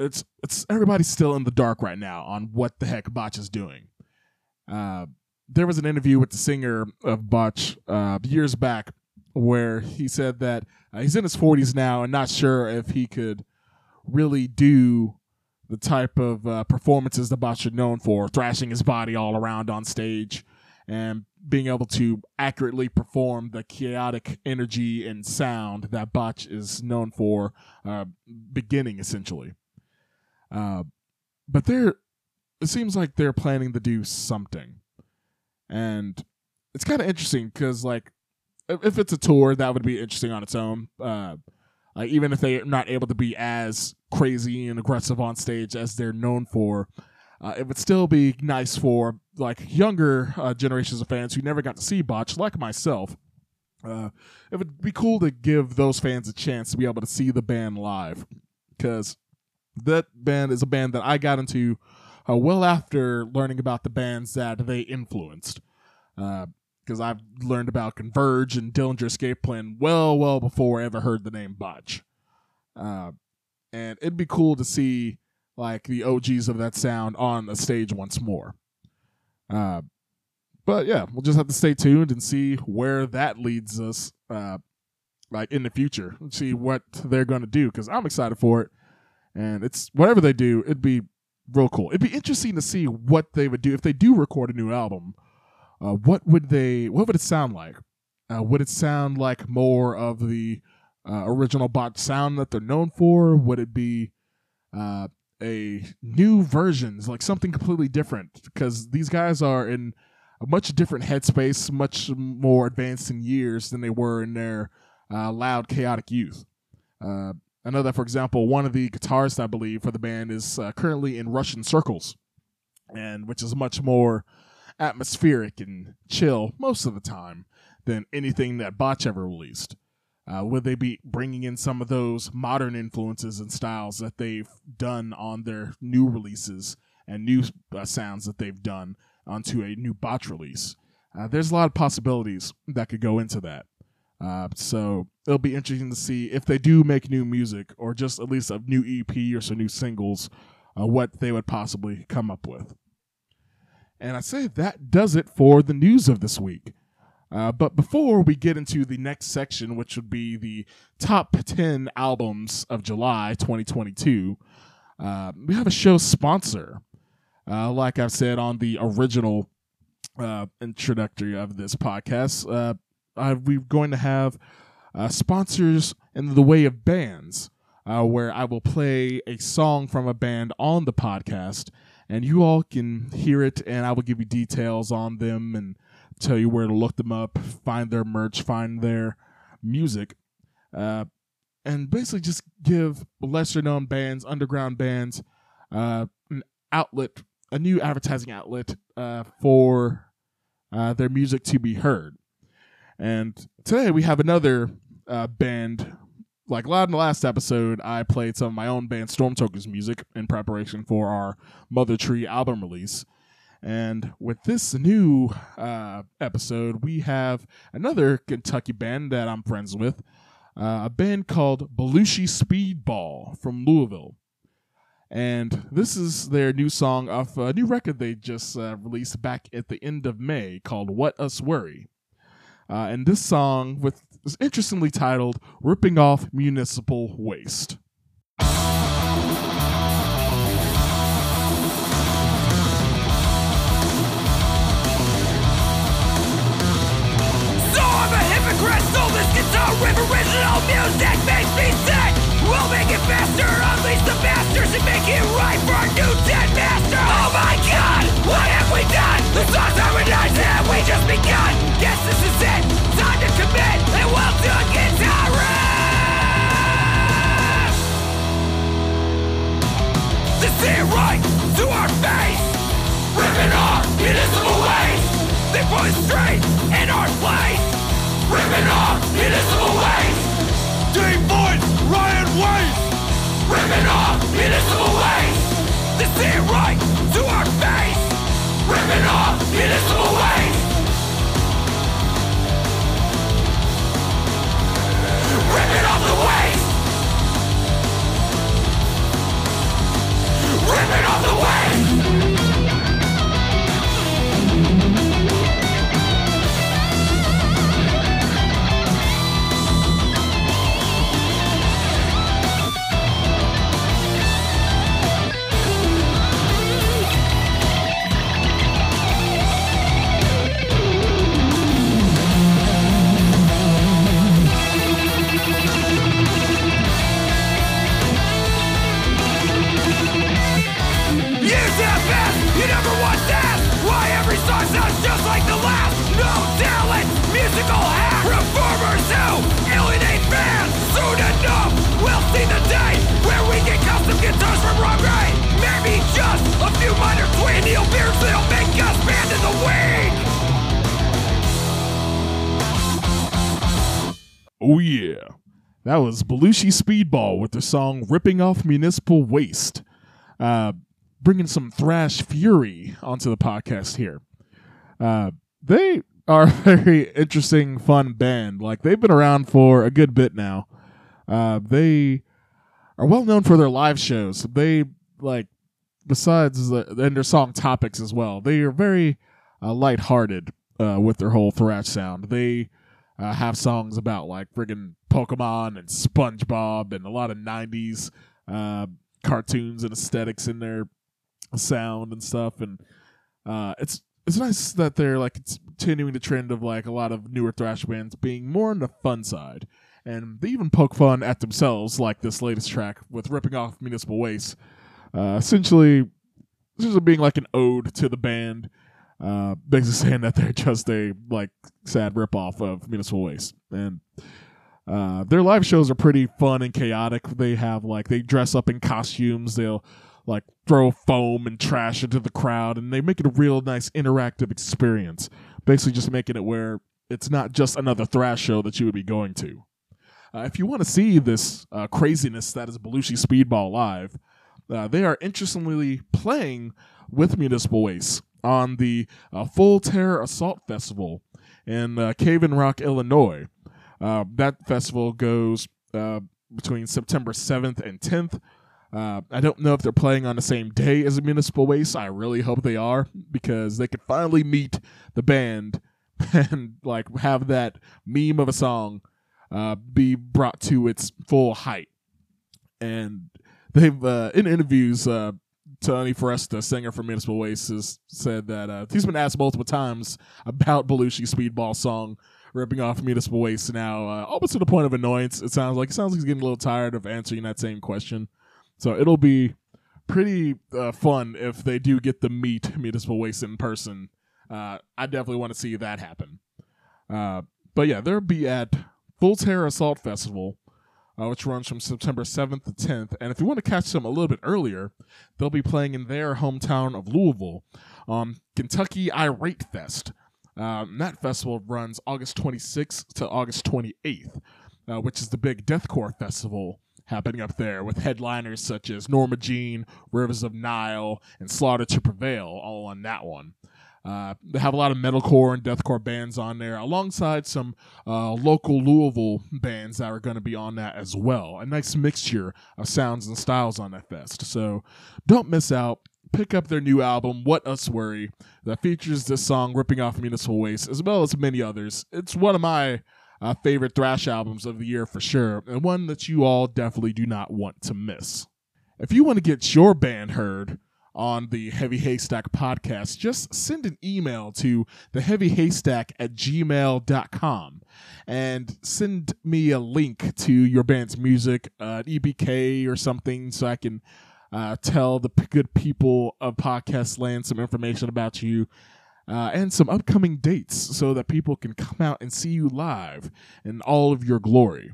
it's it's everybody's still in the dark right now on what the heck Botch is doing. Uh, there was an interview with the singer of Botch uh, years back where he said that uh, he's in his 40s now and not sure if he could really do the type of uh, performances that Botch is known for, thrashing his body all around on stage and being able to accurately perform the chaotic energy and sound that Botch is known for, uh, beginning essentially. Uh, but there, it seems like they're planning to do something, and it's kind of interesting because like if it's a tour, that would be interesting on its own. Uh, like even if they're not able to be as crazy and aggressive on stage as they're known for, uh, it would still be nice for like younger uh, generations of fans who never got to see Botch, like myself. Uh, it would be cool to give those fans a chance to be able to see the band live, because that band is a band that I got into uh, well after learning about the bands that they influenced. Because uh, I've learned about Converge and Dillinger Escape Plan well, well before I ever heard the name Botch. Uh, and it'd be cool to see like the OGs of that sound on a stage once more. Uh, but yeah, we'll just have to stay tuned and see where that leads us, uh, like in the future. See what they're going to do because I'm excited for it, and it's whatever they do, it'd be real cool. It'd be interesting to see what they would do if they do record a new album. Uh, what would they? What would it sound like? Uh, would it sound like more of the uh, original bot sound that they're known for? Would it be uh, a new versions, like something completely different? Because these guys are in a much different headspace, much more advanced in years than they were in their uh, loud, chaotic youth. I know that, for example, one of the guitarists, I believe, for the band is uh, currently in Russian Circles, and which is much more atmospheric and chill most of the time than anything that Botch ever released. Uh, would they be bringing in some of those modern influences and styles that they've done on their new releases and new uh, sounds that they've done onto a new Botch release? Uh, there's a lot of possibilities that could go into that. Uh, so it'll be interesting to see if they do make new music or just at least a new EP or some new singles, uh, what they would possibly come up with. And I say that does it for the news of this week. Uh, but before we get into the next section, which would be the top 10 albums of July 2022, uh, we have a show sponsor. Uh, like I've said on the original uh, introductory of this podcast, uh, we're going to have uh, sponsors in the way of bands uh, where I will play a song from a band on the podcast, and you all can hear it, and I will give you details on them and tell you where to look them up, find their merch, find their music, uh, and basically just give lesser known bands, underground bands, uh, an outlet, a new advertising outlet uh, for uh, their music to be heard. And today we have another uh, band. Like loud in the last episode, I played some of my own band Stormtoker's music in preparation for our Mother Tree album release. And with this new uh, episode, we have another Kentucky band that I'm friends with, uh, a band called Belushi Speedball from Louisville. And this is their new song off a new record they just uh, released back at the end of May called What Us Worry. Uh, and this song with is interestingly titled Ripping Off Municipal Waste. crystal, this guitar riff original music makes me We'll make it faster, unleash the masters and make it right for our new dead master. Oh my god, what have we done? The songs harmonized and we just begun. Guess this is it, time to commit and we'll do a guitar riff This is right to our face. Ripping off municipal waste. They put straight in our place. Ripping off municipal waste. Deep Waste, ripping off municipal waste. This ain't right to our face, ripping off municipal waste. Ripping off the waste. Ripping off the waste. Oh yeah. That was Belushi Speedball with the song Ripping Off Municipal Waste. Uh, bringing some thrash fury onto the podcast here. Uh, they are a very interesting, fun band. Like they've been around for a good bit now. Uh, they are well known for their live shows. They like besides the and their song topics as well. They are very uh, lighthearted uh, with their whole thrash sound. They uh, have songs about like friggin' Pokemon and SpongeBob and a lot of '90s uh, cartoons and aesthetics in their sound and stuff, and uh, it's it's nice that they're like continuing the trend of like a lot of newer thrash bands being more on the fun side, and they even poke fun at themselves, like this latest track with ripping off Municipal Waste, uh, essentially, this is being like an ode to the band. Uh, basically saying that they're just a like sad ripoff of Municipal Waste, and uh, their live shows are pretty fun and chaotic. They have like they dress up in costumes. They'll like throw foam and trash into the crowd and they make it a real nice interactive experience basically just making it where it's not just another thrash show that you would be going to uh, if you want to see this uh, craziness that is Belushi Speedball live, uh, they are interestingly playing with Municipal Waste on the uh, Full Terror Assault Festival in uh, Cave-in Rock, Illinois. Uh, that festival goes between September 7th and 10th. Uh, I don't know if they're playing on the same day as Municipal Waste. I really hope they are because they could finally meet the band and like have that meme of a song uh, be brought to its full height. And they've uh, in interviews, uh, Tony Foresta, singer for Municipal Waste, has said that uh, he's been asked multiple times about Belushi Speedball song ripping off municipal waste now, uh, almost to the point of annoyance. It sounds like it sounds like he's getting a little tired of answering that same question. So it'll be pretty uh, fun if they do get to meet municipal waste in person. Uh, I definitely want to see that happen. Uh, but yeah, they'll be at Full Terror Assault Festival, uh, which runs from September 7th to 10th. And if you want to catch them a little bit earlier, they'll be playing in their hometown of Louisville on Kentucky Irate Fest. Um, that festival runs August 26th to August 28th, uh, which is the big deathcore festival happening up there with headliners such as Norma Jean, Rivers of Nihil, and Slaughter to Prevail all on that one. Uh, they have a lot of metalcore and deathcore bands on there, alongside some uh, local Louisville bands that are going to be on that as well. A nice mixture of sounds and styles on that fest. So don't miss out. Pick up their new album, What Us Worry, that features this song, Ripping Off Municipal Waste, as well as many others. It's one of my uh, favorite thrash albums of the year for sure, and one that you all definitely do not want to miss. If you want to get your band heard, on the Heavy Haystack podcast, just send an email to the Heavy Haystack at gmail.com and send me a link to your band's music, uh, EPK or something, so I can uh, tell the p- good people of Podcast Land some information about you. Uh, and some upcoming dates so that people can come out and see you live in all of your glory.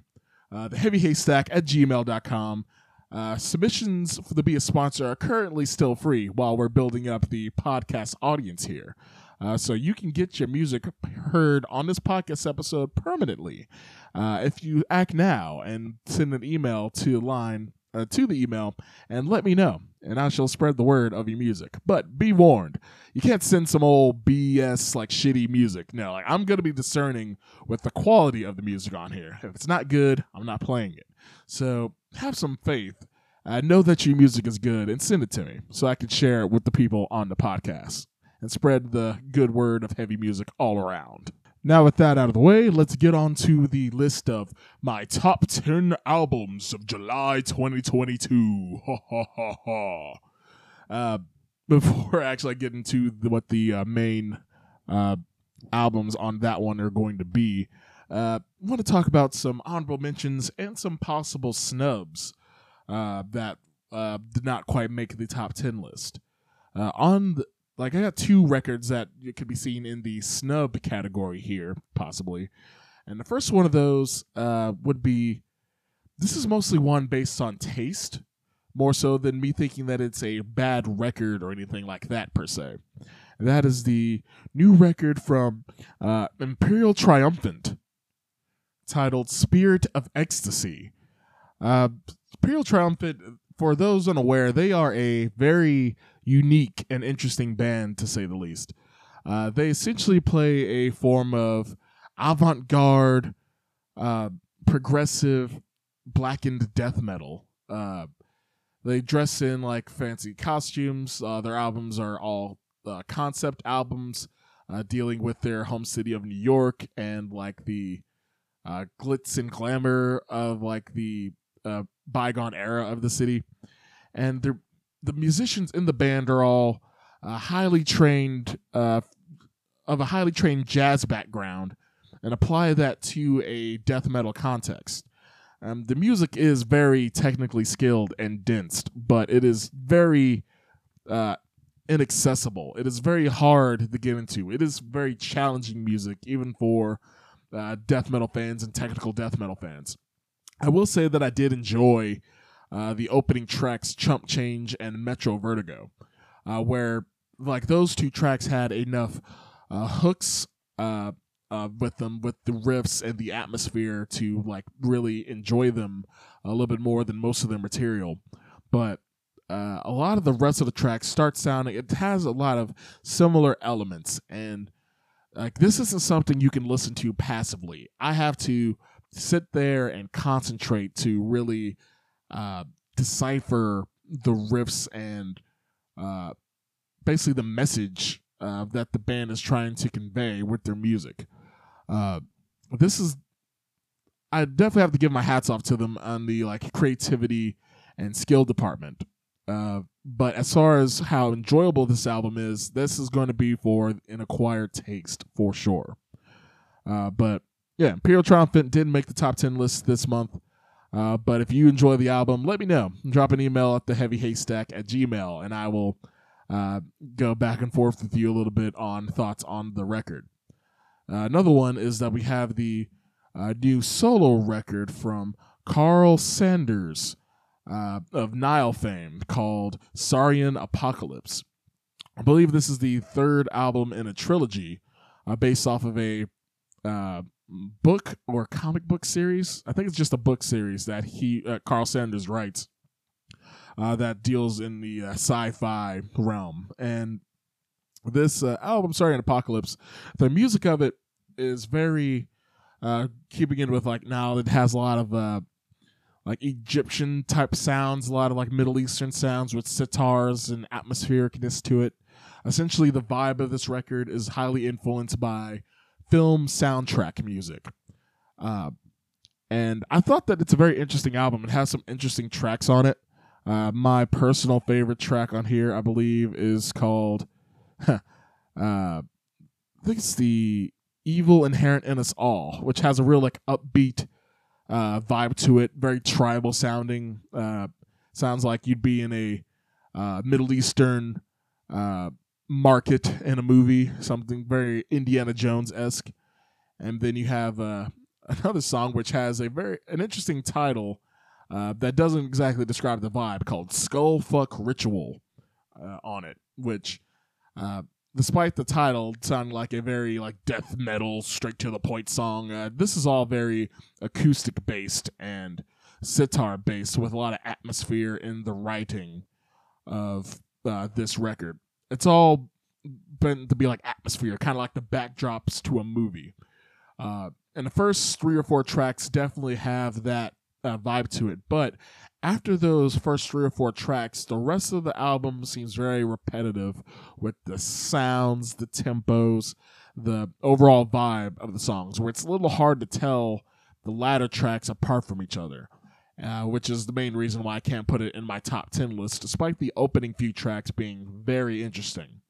Uh, the heavy haystack at gmail.com. Uh, submissions for the Be a Sponsor are currently still free while we're building up the podcast audience here. Uh, so you can get your music heard on this podcast episode permanently uh, if you act now and send an email to line uh, to the email and let me know, and I shall spread the word of your music. But be warned, you can't send some old BS like shitty music. No, like I'm gonna be discerning with the quality of the music on here. If it's not good, I'm not playing it. So have some faith. I know that your music is good and send it to me so I can share it with the people on the podcast and spread the good word of heavy music all around. Now, with that out of the way, let's get on to the list of my top 10 albums of July 2022. Ha ha ha ha. Uh, before I actually get into the, what the uh, main uh, albums on that one are going to be, uh, want to talk about some honorable mentions and some possible snubs uh, that uh, did not quite make the top 10 list. Uh, on the, like, I got two records that could be seen in the snub category here, possibly. And the first one of those uh, would be this is mostly one based on taste, more so than me thinking that it's a bad record or anything like that, per se. That is the new record from uh, Imperial Triumphant titled Spirit of Ecstasy. Uh, Imperial Triumphant, for those unaware, they are a very unique and interesting band, to say the least. Uh, they essentially play a form of avant garde, uh, progressive, blackened death metal. Uh, they dress in like fancy costumes. Uh, their albums are all uh, concept albums uh, dealing with their home city of New York and like the uh, glitz and glamour of like the uh, bygone era of the city, and the the musicians in the band are all uh, highly trained uh, of a highly trained jazz background, and apply that to a death metal context. Um, the music is very technically skilled and dense, but it is very uh, inaccessible. It is very hard to get into. It is very challenging music, even for uh, death metal fans and technical death metal fans. I will say that I did enjoy uh, the opening tracks, Chump Change and Metro Vertigo, uh, where like those two tracks had enough uh, hooks uh, uh, with them, with the riffs and the atmosphere to like really enjoy them a little bit more than most of their material. But a lot of the rest of the tracks start sounding it has a lot of similar elements and like this isn't something you can listen to passively. I have to sit there and concentrate to really uh, decipher the riffs and uh, basically the message uh, that the band is trying to convey with their music. Uh, this is i definitely have to give my hats off to them on the like creativity and skill department uh, but as far as how enjoyable this album is, this is going to be for an acquired taste for sure. Uh, but yeah, Imperial Triumphant didn't make the top 10 list this month. Uh, but if you enjoy the album, let me know. Drop an email at the heavy haystack at gmail, and I will uh, go back and forth with you a little bit on thoughts on the record. Uh, another one is that we have the new solo record from Karl Sanders uh, of Nile fame called Saurian Apocalypse. I believe this is the third album in a trilogy uh, based off of a uh, book or comic book series. I think it's just a book series that he uh, Karl Sanders writes uh, that deals in the uh, sci-fi realm. And this album, Saurian Apocalypse, the music of it is very keeping in with like now it has a lot of like Egyptian type sounds, a lot of like Middle Eastern sounds with sitars and atmosphericness to it. Essentially, the vibe of this record is highly influenced by film soundtrack music. Uh, and I thought that it's a very interesting album. It has some interesting tracks on it. Uh, my personal favorite track on here, I believe, is called, uh, I think it's the Evil Inherent in Us All, which has a real like upbeat uh, vibe to it, very tribal sounding. Uh, sounds like you'd be in a uh, Middle Eastern uh, market in a movie, something very Indiana Jones esque. And then you have uh, another song which has a very an interesting title uh, that doesn't exactly describe the vibe called Skull Fuck Ritual on it, which despite the title sounding like a very like death metal straight to the point song, uh, this is all very acoustic based and sitar based with a lot of atmosphere in the writing of uh, this record. It's all been to be like atmosphere, kind of like the backdrops to a movie. Uh, and the first three or four tracks definitely have that uh, vibe to it. But after those first three or four tracks, the rest of the album seems very repetitive with the sounds, the tempos, the overall vibe of the songs, where it's a little hard to tell the latter tracks apart from each other. Uh, which is the main reason why I can't put it in my top 10 list, despite the opening few tracks being very interesting.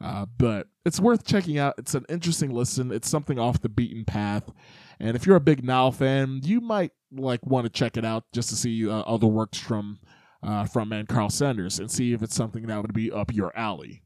Uh, but it's worth checking out. It's an interesting listen. It's something off the beaten path. And if you're a big Nile fan, you might like want to check it out just to see uh, other works from uh, from man Karl Sanders and see if it's something that would be up your alley.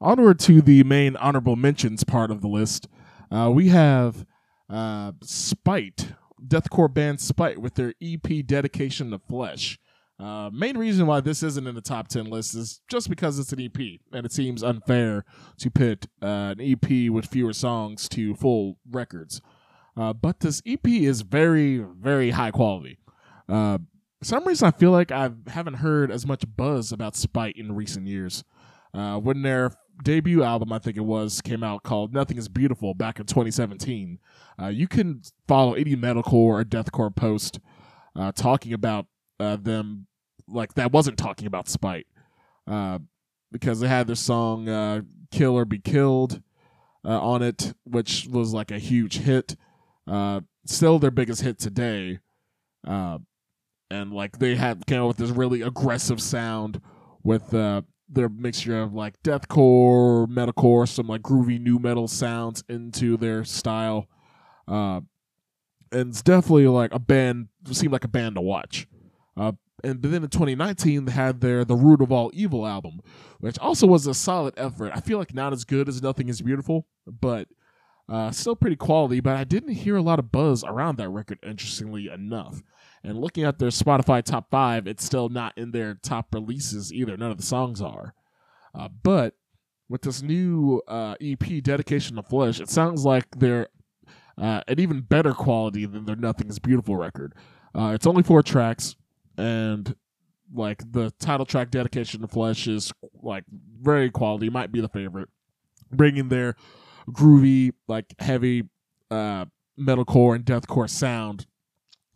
Onward to the main honorable mentions part of the list, uh, we have uh, Spite, deathcore band Spite, with their EP dedication to Flesh. Uh, main reason why this isn't in the top 10 list is just because it's an EP, and it seems unfair to pit uh, an EP with fewer songs to full records. Uh, but this EP is very, very high quality. Uh, for some reason, I feel like I haven't heard as much buzz about Spite in recent years. Uh, when their debut album, I think it was, came out called Nothing is Beautiful back in 2017, uh, you can follow any metalcore or deathcore post talking about them like that wasn't talking about spite uh, because they had their song uh, "Kill or Be Killed" uh, on it, which was like a huge hit. Uh, still their biggest hit today, uh, and like they had came out with this really aggressive sound with uh, their mixture of like deathcore, metalcore, some like groovy nu metal sounds into their style. and it's definitely like a band seemed like a band to watch. Uh, and then in 2019 they had their the root of all evil album which also was a solid effort i feel like not as good as nothing is beautiful but uh, still pretty quality but i didn't hear a lot of buzz around that record interestingly enough. And looking at their spotify top five it's still not in their top releases either. None of the songs are. Uh, but with this new uh, ep dedication to flesh it sounds like they're uh, an even better quality than their nothing is beautiful record. Uh, it's only four tracks and like the title track dedication to flesh is like very quality. Might be the favorite. Bringing their groovy like heavy uh metalcore and deathcore sound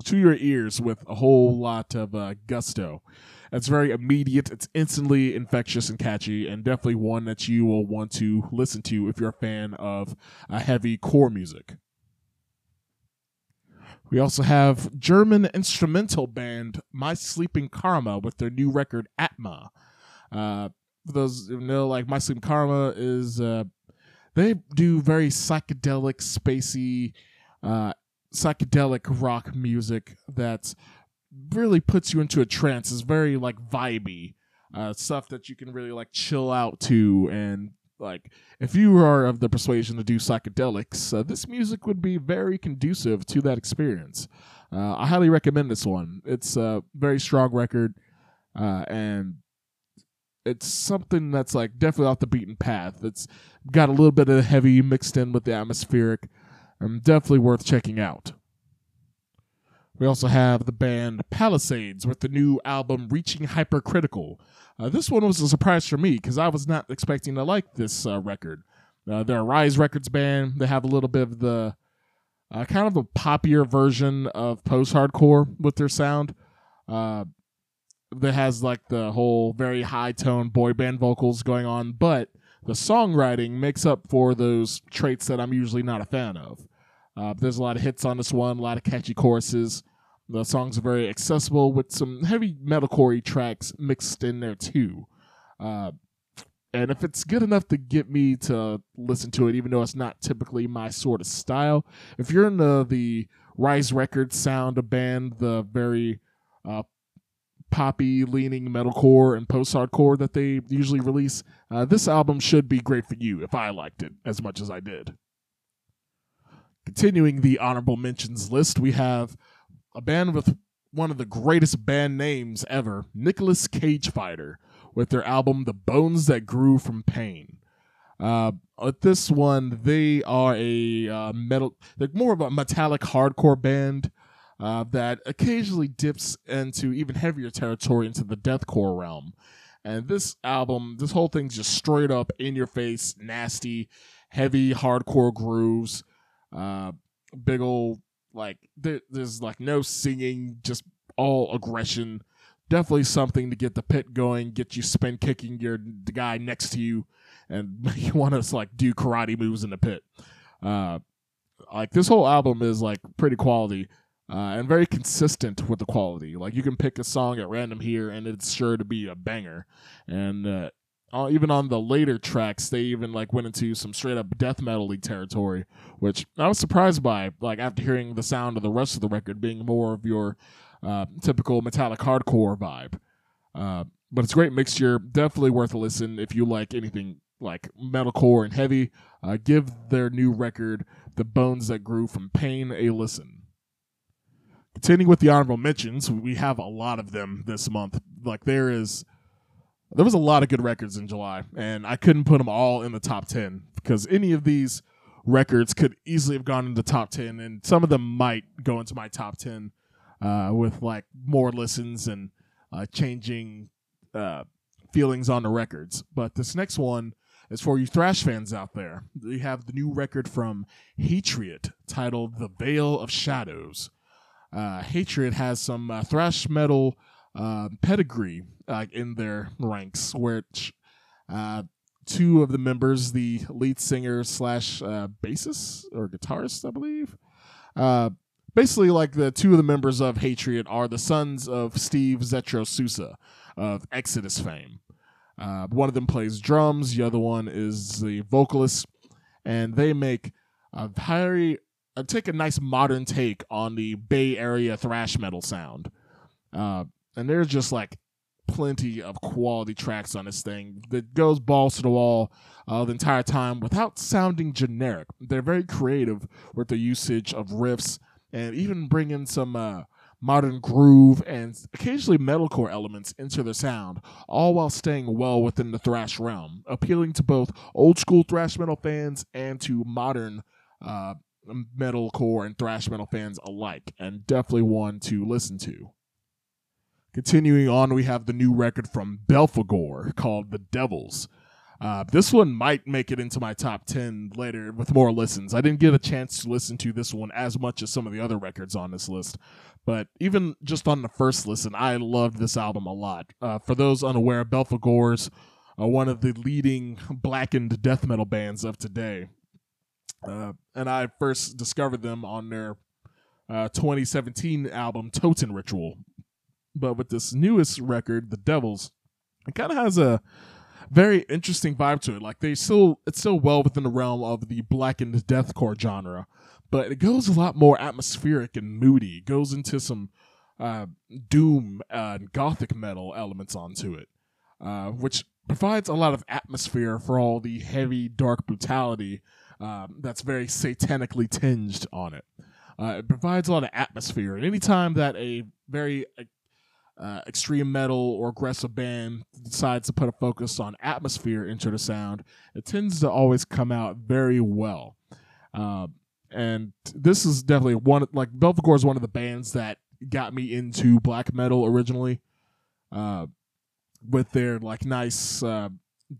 to your ears with a whole lot of uh, gusto it's very immediate it's instantly infectious and catchy and definitely one that you will want to listen to if you're a fan of uh, heavy core music we also have German instrumental band My Sleeping Karma with their new record Atma. Uh, for those who know, like My Sleeping Karma is uh, they do very psychedelic, spacey, uh, psychedelic rock music that really puts you into a trance. It's very like vibey uh, stuff that you can really like chill out to and like if you are of the persuasion to do psychedelics uh, this music would be very conducive to that experience uh, i highly recommend this one it's a very strong record uh, and it's something that's like definitely off the beaten path it's got a little bit of the heavy mixed in with the atmospheric and definitely worth checking out we also have the band Palisades with the new album Reaching Hypercritical. Uh, this one was a surprise for me because I was not expecting to like this uh, record. Uh, they're a Rise Records band. They have a little bit of the uh, kind of a poppier version of post hardcore with their sound. That has like the whole very high tone boy band vocals going on, but the songwriting makes up for those traits that I'm usually not a fan of. Uh, there's a lot of hits on this one, a lot of catchy choruses. The songs are very accessible with some heavy metalcore tracks mixed in there too. Uh, and if it's good enough to get me to listen to it, even though it's not typically my sort of style, if you're in the, the Rise Records sound a band, the very uh, poppy leaning metalcore and post hardcore that they usually release, uh, this album should be great for you if I liked it as much as I did. Continuing the honorable mentions list, we have a band with one of the greatest band names ever, Nicolas Cage Fighter, with their album The Bones That Grew from Pain. Uh, with this one, they are a uh, metal, they're more of a metallic hardcore band uh, that occasionally dips into even heavier territory into the deathcore realm. And this album, this whole thing's just straight up in your face, nasty, heavy hardcore grooves uh, big old like there, there's like no singing, just all aggression. Definitely something to get the pit going, get you spin kicking your the guy next to you, and you want to like do karate moves in the pit. Uh, like this whole album is like pretty quality. Uh, and very consistent with the quality. Like you can pick a song at random here, and it's sure to be a banger. And uh, uh, even on the later tracks, they even like went into some straight up death metal league territory, which I was surprised by. Like after hearing the sound of the rest of the record being more of your uh, typical metallic hardcore vibe. Uh, but it's a great mixture. Definitely worth a listen if you like anything like metalcore and heavy. Uh, give their new record, "The Bones That Grew from Pain," a listen. Continuing with the honorable mentions, we have a lot of them this month. Like there is there was a lot of good records in July, and I couldn't put them all in the top 10 because any of these records could easily have gone into the top 10, and some of them might go into my top 10 uh, with like more listens and uh, changing uh, feelings on the records. But this next one is for you thrash fans out there. We have the new record from Hatriot titled The Vale of Shadows. Uh, Hatriot has some uh, thrash metal uh, pedigree uh, in their ranks, which uh, two of the members, the lead singer slash bassist or guitarist, I believe, basically like the two of the members of Hatriot are the sons of Steve Zetro Souza of Exodus fame. One of them plays drums, the other one is the vocalist, and they make a very uh, take a nice modern take on the Bay Area thrash metal sound. Uh, and there's just like plenty of quality tracks on this thing that goes balls to the wall uh, the entire time without sounding generic. They're very creative with the usage of riffs and even bring in some uh, modern groove and occasionally metalcore elements into the sound, all while staying well within the thrash realm, appealing to both old school thrash metal fans and to modern uh, metalcore and thrash metal fans alike, and definitely one to listen to. Continuing on, we have the new record from Belphegor called The Devils. Uh, this one might make it into my top 10 later with more listens. I didn't get a chance to listen to this one as much as some of the other records on this list, but even just on the first listen, I loved this album a lot. Uh, for those unaware, Belphegor's uh, one of the leading blackened death metal bands of today. Uh, and I first discovered them on their uh, 2017 album Totenritual, but with this newest record, The Devils, it kind of has a very interesting vibe to it. Like they still, it's still well within the realm of the blackened deathcore genre, but it goes a lot more atmospheric and moody. It goes into some uh, doom and gothic metal elements onto it, uh, which provides a lot of atmosphere for all the heavy, dark brutality um, that's very satanically tinged on it. Uh, it provides a lot of atmosphere, and anytime that a very uh, extreme metal or aggressive band decides to put a focus on atmosphere into the sound, it tends to always come out very well. Uh, and this is definitely one like Belphegor is one of the bands that got me into black metal originally. Uh, with their like nice uh,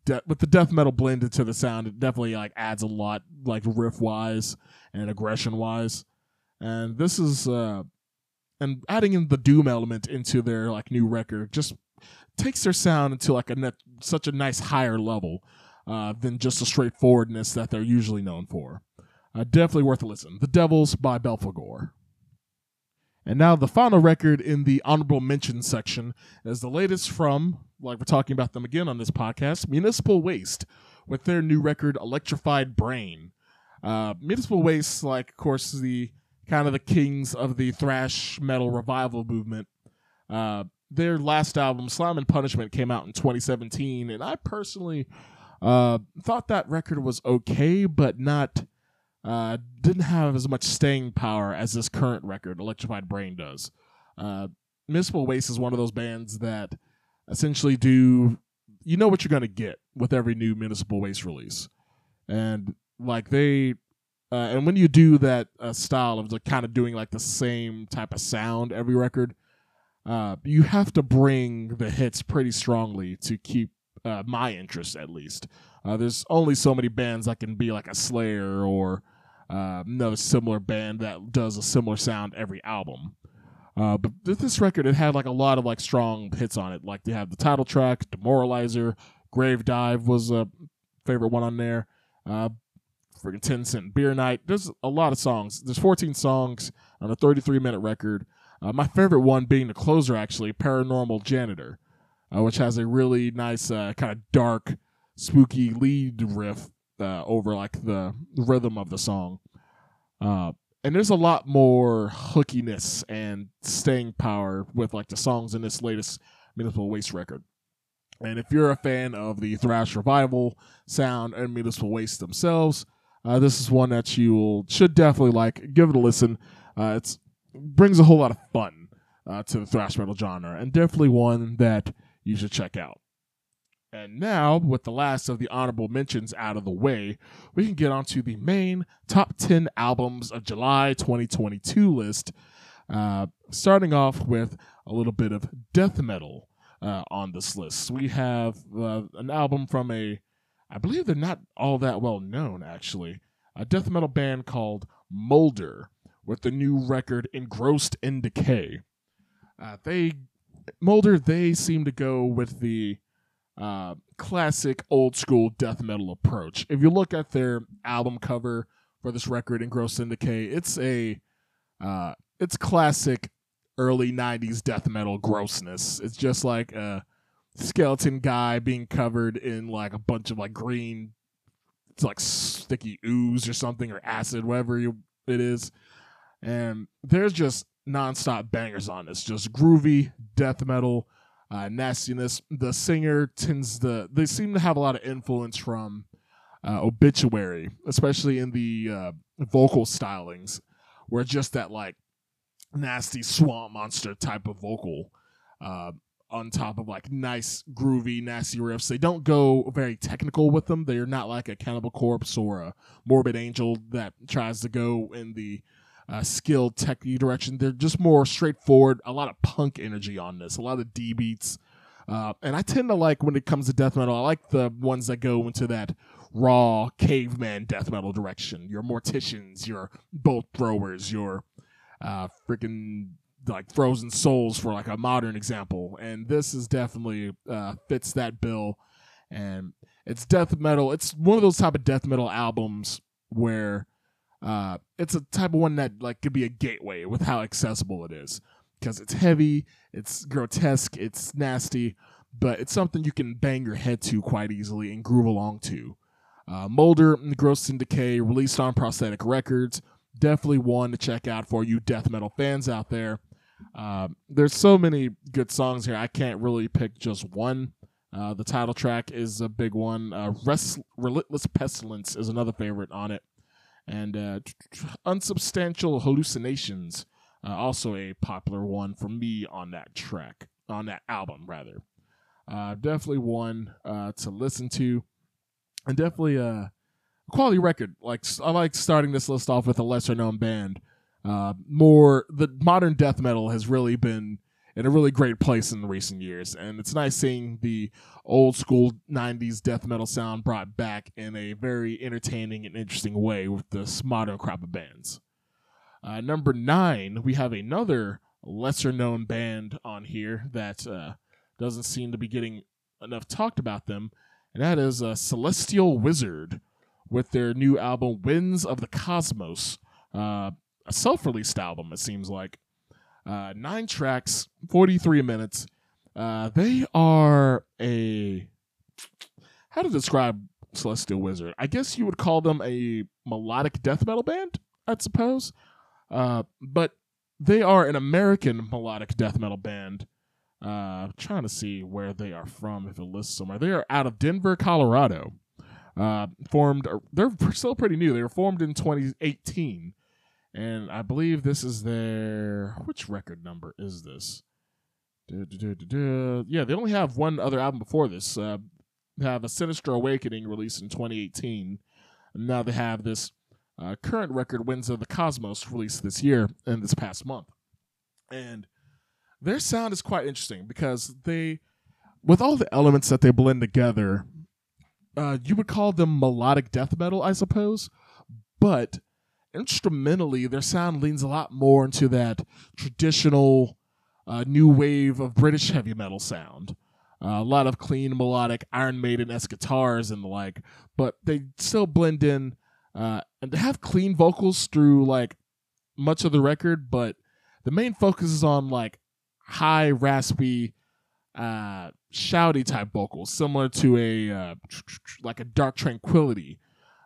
de- with the death metal blended to the sound, it definitely like adds a lot like riff wise and aggression wise. And this is uh, and adding in the doom element into their like new record just takes their sound into like a net, such a nice higher level uh, than just the straightforwardness that they're usually known for. Uh, definitely worth a listen. The Devils by Belphegor. And now the final record in the honorable mention section is the latest from, like we're talking about them again on this podcast, Municipal Waste, with their new record Electrified Brain. Uh, Municipal Waste, like of course the kind of the kings of the thrash metal revival movement. Uh, their last album, Slime and Punishment, came out in 2017, and I personally uh, thought that record was okay, but not uh, didn't have as much staying power as this current record, Electrified Brain, does. Uh, Municipal Waste is one of those bands that essentially do you know what you're going to get with every new Municipal Waste release, and like they uh, and when you do that uh, style of like kind of doing like the same type of sound every record, uh, you have to bring the hits pretty strongly to keep uh, my interest at least. Uh, there's only so many bands that can be like a Slayer or uh, another similar band that does a similar sound every album. Uh, but this record, it had like a lot of like strong hits on it. Like they have the title track, Demoralizer, Grave Dive was a favorite one on there. Uh, freaking 10 Cent Beer Night. There's a lot of songs. There's 14 songs on a 33 minute record. Uh, my favorite one being the closer, actually, Paranormal Janitor, uh, which has a really nice, uh, kind of dark, spooky lead riff uh, over like the rhythm of the song. And there's a lot more hookiness and staying power with like the songs in this latest Municipal Waste record. And if you're a fan of the thrash revival sound and Municipal Waste themselves, uh, this is one that you should definitely like. Give it a listen. Uh, it's brings a whole lot of fun uh, to the thrash metal genre, and definitely one that you should check out. And now, with the last of the honorable mentions out of the way, we can get onto the main top 10 albums of July 2022 list. Uh, starting off with a little bit of death metal uh, on this list. We have uh, an album from a I believe they're not all that well known, actually. A death metal band called Molder with the new record Engrossed in Decay. Uh, they Molder they seem to go with the uh, classic old school death metal approach. If you look at their album cover for this record in Gross Decay, it's a uh, it's classic early 90s death metal grossness. It's just like a skeleton guy being covered in like a bunch of like green it's like sticky ooze or something or acid whatever you, it is and there's just nonstop bangers on this just groovy death metal uh, nastiness the singer tends to they seem to have a lot of influence from uh, obituary especially in the uh, vocal stylings where just that like nasty swamp monster type of vocal uh, on top of like nice, groovy, nasty riffs. They don't go very technical with them. They're not like a Cannibal Corpse or a Morbid Angel that tries to go in the uh, skilled technique direction. They're just more straightforward. A lot of punk energy on this. A lot of D beats. Uh, and I tend to like when it comes to death metal. I like the ones that go into that raw caveman death metal direction. Your morticians, your bolt throwers, your uh, freaking like Frozen Souls for like a modern example, and this is definitely uh, fits that bill. And it's death metal. It's one of those type of death metal albums where uh, it's a type of one that like could be a gateway with how accessible it is because it's heavy, it's grotesque, it's nasty, but it's something you can bang your head to quite easily and groove along to. Uh, Molder, Gross and Decay, released on Prosthetic Records. Definitely one to check out for you death metal fans out there. Uh, there's so many good songs here. I can't really pick just one. Uh, the title track is a big one. Uh, Rest- Relentless Pestilence is another favorite on it. And uh, Unsubstantial Hallucinations, uh, also a popular one for me on that track, on that album, rather. Uh, definitely one uh, to listen to, and definitely a quality record. Like I like starting this list off with a lesser known band. Uh, more the modern death metal has really been in a really great place in recent years, and it's nice seeing the old school '90s death metal sound brought back in a very entertaining and interesting way with this modern crop of bands. Uh, number nine, we have another lesser known band on here that uh, doesn't seem to be getting enough talked about them, and that is uh, Celestial Wizard with their new album Winds of the Cosmos, uh, a self-released album. It seems like uh, nine tracks, forty-three minutes. Uh, they are a how to describe Celestial Wizard? I guess you would call them a melodic death metal band, I suppose. Uh, but they are an American melodic death metal band uh, trying to see where they are from if it lists somewhere. They are out of Denver, Colorado. Uh, formed, they're still pretty new. They were formed in 2018, and I believe this is their which record number is this? Yeah, they only have one other album before this. Uh, they have a Sinister Awakening released in 2018. And now they have this uh, current record, Winds of the Cosmos, released this year and this past month. And their sound is quite interesting because they, with all the elements that they blend together, uh, you would call them melodic death metal, I suppose. But instrumentally, their sound leans a lot more into that traditional uh, new wave of British heavy metal sound. Uh, a lot of clean melodic Iron Maiden esque guitars and the like, but they still blend in uh, and they have clean vocals through like much of the record, but the main focus is on like high, raspy, uh, shouty type vocals, similar to a uh, like a Dark Tranquillity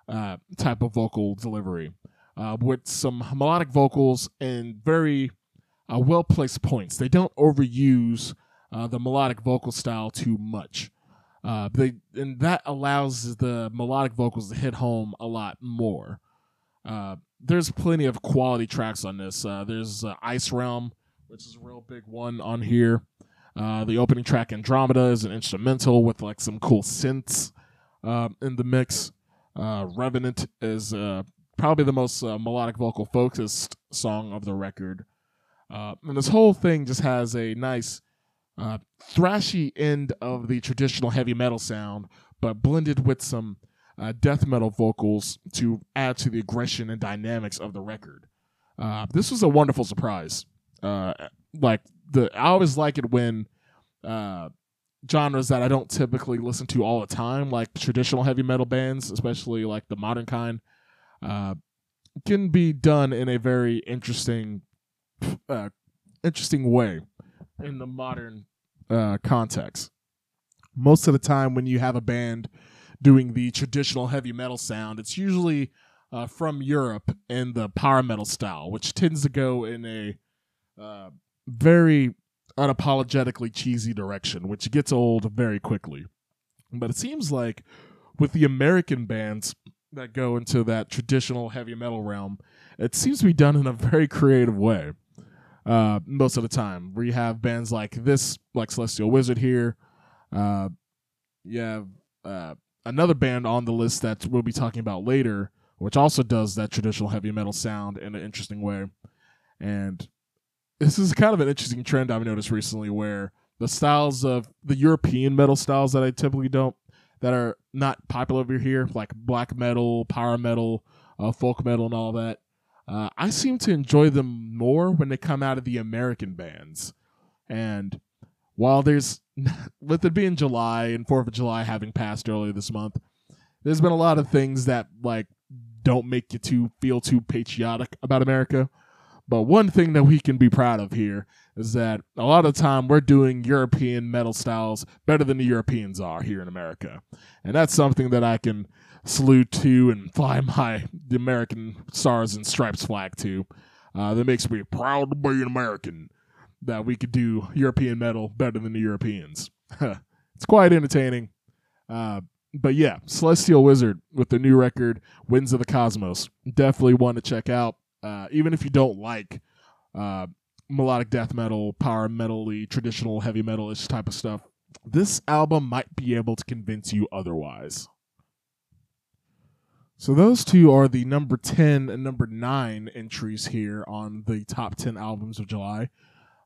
uh, type of vocal delivery, uh, with some melodic vocals and very uh, well placed points. They don't overuse uh, the melodic vocal style too much. Uh, they and that allows the melodic vocals to hit home a lot more. Uh, there's plenty of quality tracks on this. Uh, there's Ice Realm, which is a real big one on here. The opening track Andromeda is an instrumental with like some cool synths uh, in the mix. Revenant is probably the most uh, melodic vocal focused song of the record. Uh, and this whole thing just has a nice uh, thrashy end of the traditional heavy metal sound, but blended with some uh, death metal vocals to add to the aggression and dynamics of the record. Uh, this was a wonderful surprise. Uh, like the, I always like it when genres that I don't typically listen to all the time, like traditional heavy metal bands, especially like the modern kind, uh, can be done in a very interesting, uh, interesting way in the modern uh, context. Most of the time, when you have a band doing the traditional heavy metal sound, it's usually uh, from Europe in the power metal style, which tends to go in a uh, very unapologetically cheesy direction, which gets old very quickly. But it seems like with the American bands that go into that traditional heavy metal realm, it seems to be done in a very creative way uh, most of the time. Where you have bands like this, like Celestial Wizard here. Uh, you have uh, another band on the list that we'll be talking about later, which also does that traditional heavy metal sound in an interesting way. And this is kind of an interesting trend I've noticed recently where the styles of the European metal styles that I typically don't, that are not popular over here, like black metal, power metal, uh, folk metal, and all that, uh, I seem to enjoy them more when they come out of the American bands. And while there's, with it being July and 4th of July having passed earlier this month, there's been a lot of things that, like, don't make you too feel too patriotic about America. But one thing that we can be proud of here is that a lot of the time we're doing European metal styles better than the Europeans are here in America. And that's something that I can salute to and fly my the American stars and stripes flag to. Uh, that makes me proud to be an American that we could do European metal better than the Europeans. it's quite entertaining. Uh, but yeah, Celestial Wizard with the new record, Winds of the Cosmos. Definitely one to check out. Uh, even if you don't like uh, melodic death metal, power metal y, traditional heavy metalish type of stuff, this album might be able to convince you otherwise. So those two are the number 10 and number 9 entries here on the top 10 albums of July.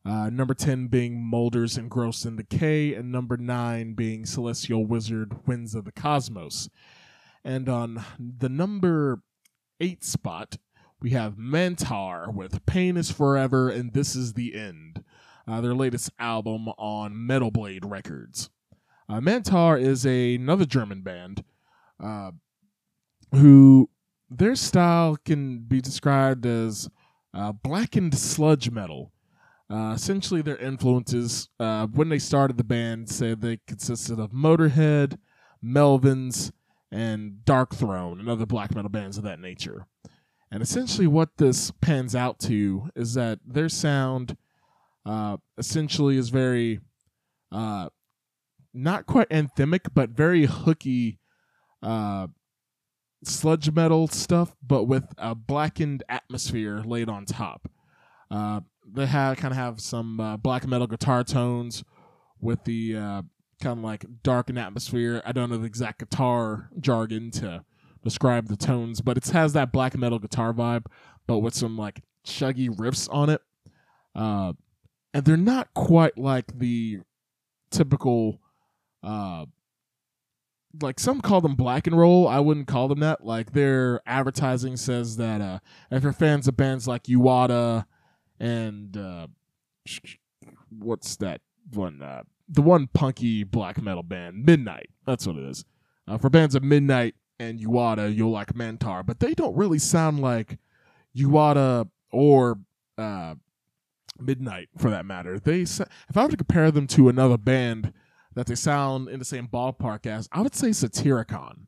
Uh, number 10 being Molders Engrossed in Decay, and number 9 being Celestial Wizard Winds of the Cosmos. And on the number 8 spot, we have Mantar with Pain is Forever and This is the End, uh, their latest album on Metal Blade Records. Uh, Mantar is a, another German band uh, who their style can be described as uh, blackened sludge metal. Uh, essentially, their influences uh, when they started the band said they consisted of Motorhead, Melvins, and Darkthrone, and other black metal bands of that nature. And essentially, what this pans out to is that their sound uh, essentially is very uh, not quite anthemic, but very hooky uh, sludge metal stuff, but with a blackened atmosphere laid on top. Uh, they have kind of have some uh, black metal guitar tones with the uh, kind of like darkened atmosphere. I don't know the exact guitar jargon to describe the tones, but it has that black metal guitar vibe, but with some like chuggy riffs on it. Uh, and they're not quite like the typical uh, like some call them black and roll. I wouldn't call them that. Like their advertising says that uh, if you're fans of bands like Uada and uh, what's that one? Uh, the one punky black metal band, Midnight. That's what it is. Uh, for bands of Midnight and Uada, you'll like Mantar, but they don't really sound like Uada or uh, Midnight for that matter. They, if I were to compare them to another band that they sound in the same ballpark as, I would say Satyricon.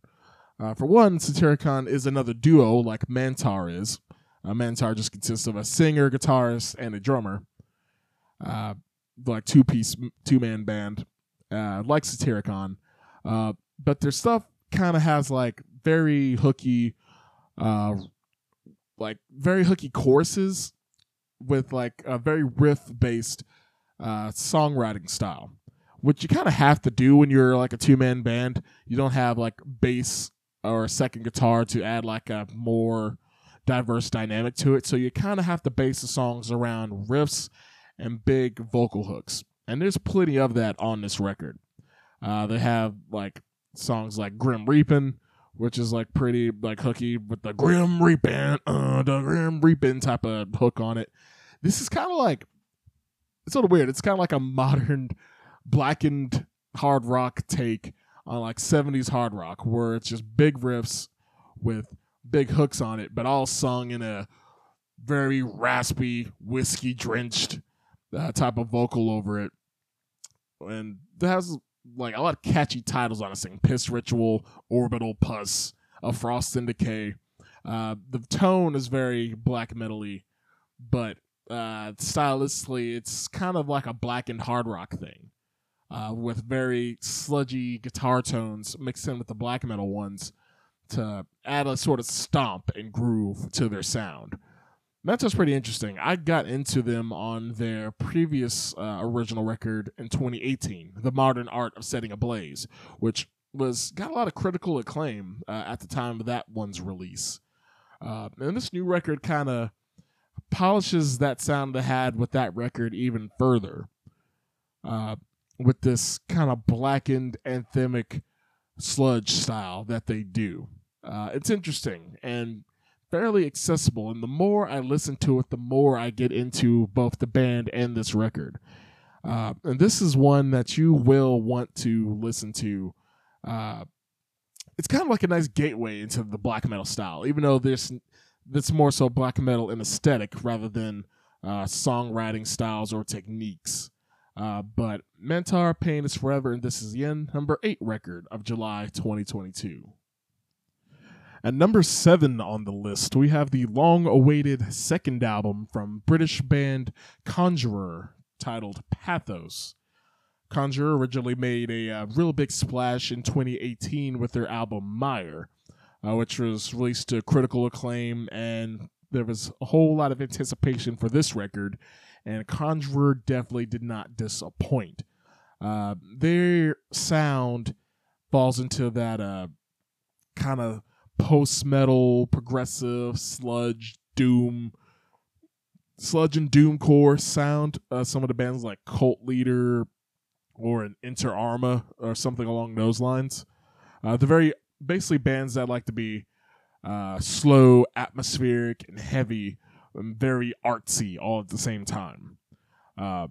Uh, for one, Satyricon is another duo like Mantar is. Uh, Mantar just consists of a singer, guitarist, and a drummer. Uh, like two piece, two man band, uh, like Satyricon. Uh, but their stuff kind of has like very hooky, uh, like very hooky choruses with like a very riff based uh, songwriting style which you kind of have to do when you're like a two man band. You don't have like bass or a second guitar to add like a more diverse dynamic to it. So you kind of have to base the songs around riffs and big vocal hooks. And there's plenty of that on this record. Uh, they have like songs like Grim Reaping, which is like pretty like hooky with the Grim Reaping, uh, the Grim Reaping type of hook on it. This is kind of like it's sort of weird. It's kind of like a modern blackened hard rock take on like 70s hard rock where it's just big riffs with big hooks on it, but all sung in a very raspy, whiskey drenched uh, type of vocal over it. And it has like a lot of catchy titles on this thing Piss Ritual, Orbital Pus, A Frost and Decay. Uh, the tone is very black metally, but uh, stylistically, it's kind of like a blackened hard rock thing uh, with very sludgy guitar tones mixed in with the black metal ones to add a sort of stomp and groove to their sound. Was pretty interesting. I got into them on their previous uh, original record in 2018, "The Modern Art of Setting Ablaze," which was got a lot of critical acclaim uh, at the time of that one's release. Uh, and this new record kind of polishes that sound they had with that record even further. Uh, with this kind of blackened anthemic sludge style that they do. Uh, it's interesting and fairly accessible. And the more I listen to it, the more I get into both the band and this record. Uh, and this is one that you will want to listen to. Uh, it's kind of like a nice gateway into the black metal style, even though this that's more so black metal in aesthetic rather than uh, songwriting styles or techniques. Uh, but Mantar Pain is Forever, and this is the end number eight record of July 2022. At number seven on the list, we have the long awaited second album from British band Conjurer titled Pathos. Conjurer originally made a uh, real big splash in 2018 with their album Mire, uh, which was released to critical acclaim, and there was a whole lot of anticipation for this record, and Conjurer definitely did not disappoint. Uh, their sound falls into that uh, kind of post metal, progressive, sludge, doom, sludge and doomcore sound. Uh, some of the bands like Cult Leader or an Inter Arma or something along those lines. Uh, the very basically bands that like to be uh, slow, atmospheric, and heavy, and very artsy all at the same time. Uh,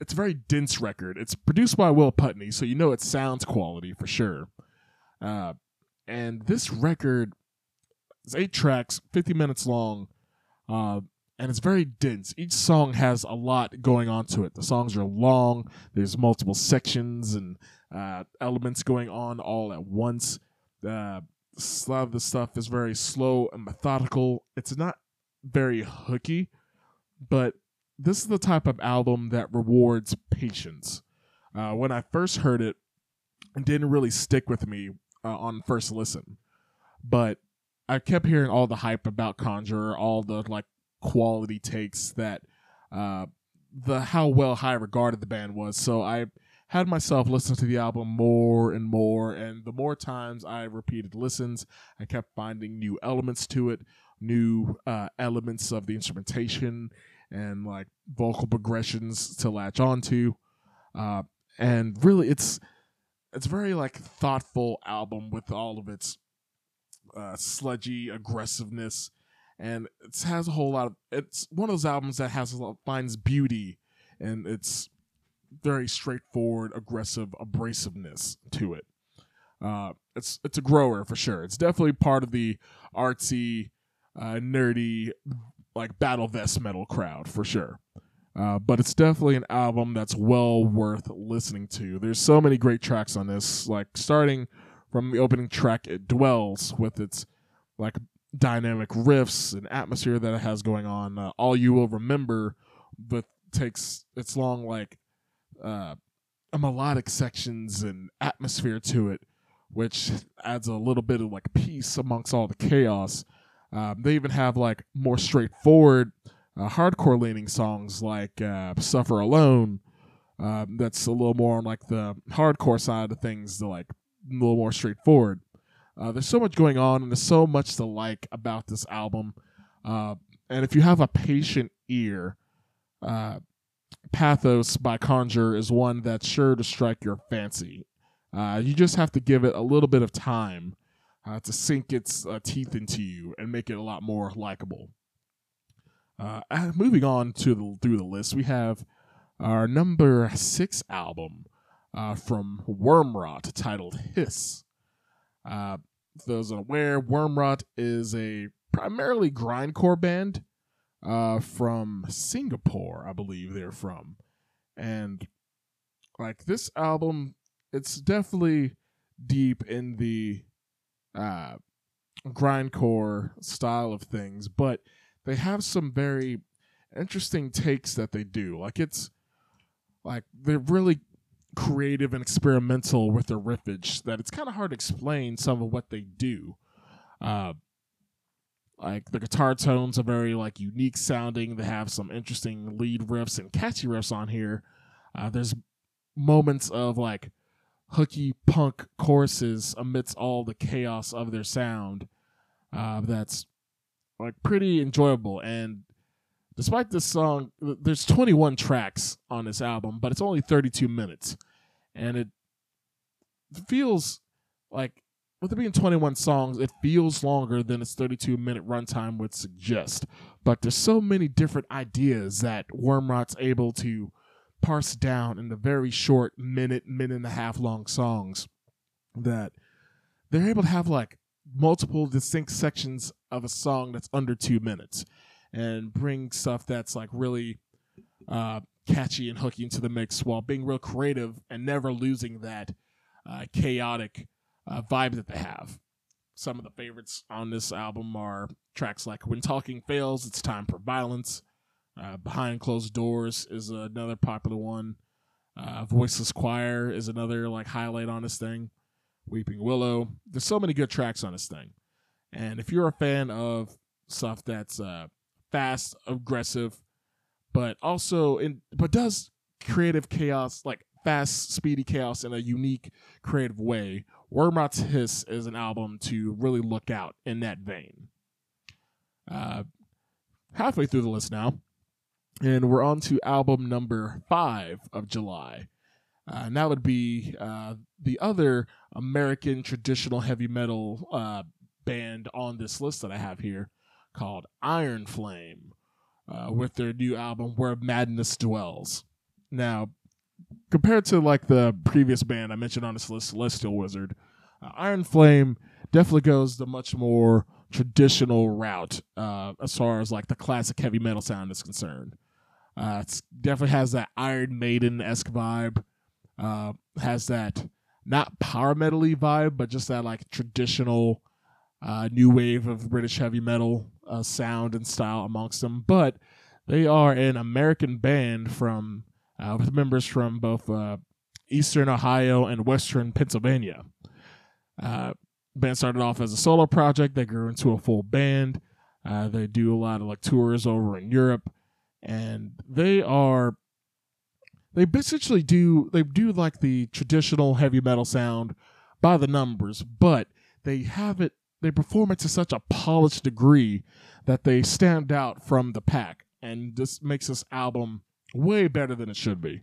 it's a very dense record. It's produced by Will Putney, so you know it sounds quality for sure. Uh, and this record is eight tracks, 50 minutes long, uh, and it's very dense. Each song has a lot going on to it. The songs are long, there's multiple sections and uh, elements going on all at once. Uh, a lot of the stuff is very slow and methodical. It's not very hooky, but this is the type of album that rewards patience. Uh, when I first heard it, it didn't really stick with me uh, on first listen, but I kept hearing all the hype about Conjurer, all the like quality takes that uh, the how well high regarded the band was. So I had myself listen to the album more and more, and the more times I repeated listens, I kept finding new elements to it, new uh, elements of the instrumentation, and like vocal progressions to latch onto. Uh, and really, it's it's a very like thoughtful album with all of its uh, sludgy aggressiveness, and it has a whole lot of. It's one of those albums that has lot, finds beauty, and it's very straightforward, aggressive abrasiveness to it. Uh, it's it's a grower for sure. It's definitely part of the artsy, uh, nerdy, like battle vest metal crowd for sure. Uh, but it's definitely an album that's well worth listening to. There's so many great tracks on this, like starting from the opening track, "It Dwells," with its like dynamic riffs and atmosphere that it has going on. Uh, All you will remember, but takes its long like uh, melodic sections and atmosphere to it, which adds a little bit of like peace amongst all the chaos. Um, they even have like more straightforward, uh, hardcore leaning songs like uh, "Suffer Alone." Um, that's a little more on like the hardcore side of things, the like a little more straightforward. Uh, there's so much going on, and there's so much to like about this album. Uh, and if you have a patient ear, uh, Pathos by Conjurer is one that's sure to strike your fancy. Uh, you just have to give it a little bit of time uh, to sink its uh, teeth into you and make it a lot more likable. Uh, moving on to the, through the list, we have our number six album uh, from Wormrot titled Hiss. Uh, for those unaware, Wormrot is a primarily grindcore band uh, from Singapore, I believe they're from. And like this album, it's definitely deep in the uh, grindcore style of things, but they have some very interesting takes that they do. Like it's like they're really creative and experimental with their riffage that it's kind of hard to explain some of what they do. Uh, like the guitar tones are very like unique sounding. They have some interesting lead riffs and catchy riffs on here. Uh, there's moments of like hooky punk choruses amidst all the chaos of their sound. Uh, that's like pretty enjoyable. And despite this song, there's 21 tracks on this album, but it's only 32 minutes, and it feels like with it being 21 songs, it feels longer than its 32 minute runtime would suggest. But there's so many different ideas that Wormrot's able to parse down in the very short minute, minute and a half long songs that they're able to have like multiple distinct sections of a song that's under two minutes and bring stuff that's like really uh, catchy and hooky into the mix while being real creative and never losing that uh, chaotic uh, vibe that they have. Some of the favorites on this album are tracks like When Talking Fails, It's Time for Violence. Uh, Behind Closed Doors is another popular one. Uh, Voiceless Choir is another like highlight on this thing. Weeping Willow. There's so many good tracks on this thing. And if you're a fan of stuff that's uh, fast, aggressive, but also in but does creative chaos like fast, speedy chaos in a unique, creative way. Wormrot's Hiss is an album to really look out in that vein. Uh, halfway through the list now, and we're on to album number five of July. Uh, and that would be uh, the other American traditional heavy metal uh, band on this list that I have here called Ironflame uh, with their new album Where Madness Dwells. Now, compared to like the previous band I mentioned on this list, Celestial Wizard, uh, Ironflame definitely goes the much more traditional route uh, as far as like the classic heavy metal sound is concerned. It definitely has that Iron Maiden esque vibe. Uh, has that not power metally vibe, but just that like traditional uh, new wave of British heavy metal uh, sound and style amongst them. But they are an American band from uh, with members from both uh, Eastern Ohio and Western Pennsylvania. Uh, band started off as a solo project. They grew into a full band. Uh, they do a lot of like tours over in Europe, and they are they essentially do they do like the traditional heavy metal sound by the numbers, but they have it they perform it to such a polished degree that they stand out from the pack, and this makes this album way better than it should be.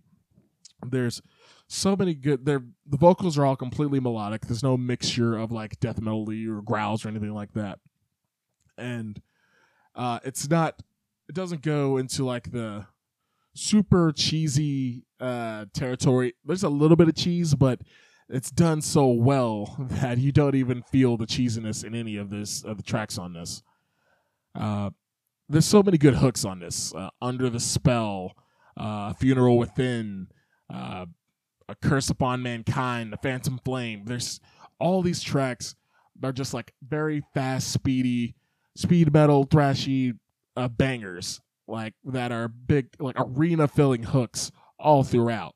There's so many good. There, the vocals are all completely melodic. There's no mixture of like death metal or growls or anything like that, and uh, it's not. It doesn't go into like the super cheesy uh, territory. There's a little bit of cheese, but it's done so well that you don't even feel the cheesiness in any of this of the tracks on this. Uh, there's so many good hooks on this. Uh, Under the Spell, uh, Funeral Within, uh, A Curse Upon Mankind, The Phantom Flame. There's all these tracks are just like very fast, speedy, speed metal, thrashy uh, bangers like that are big, like arena filling hooks all throughout.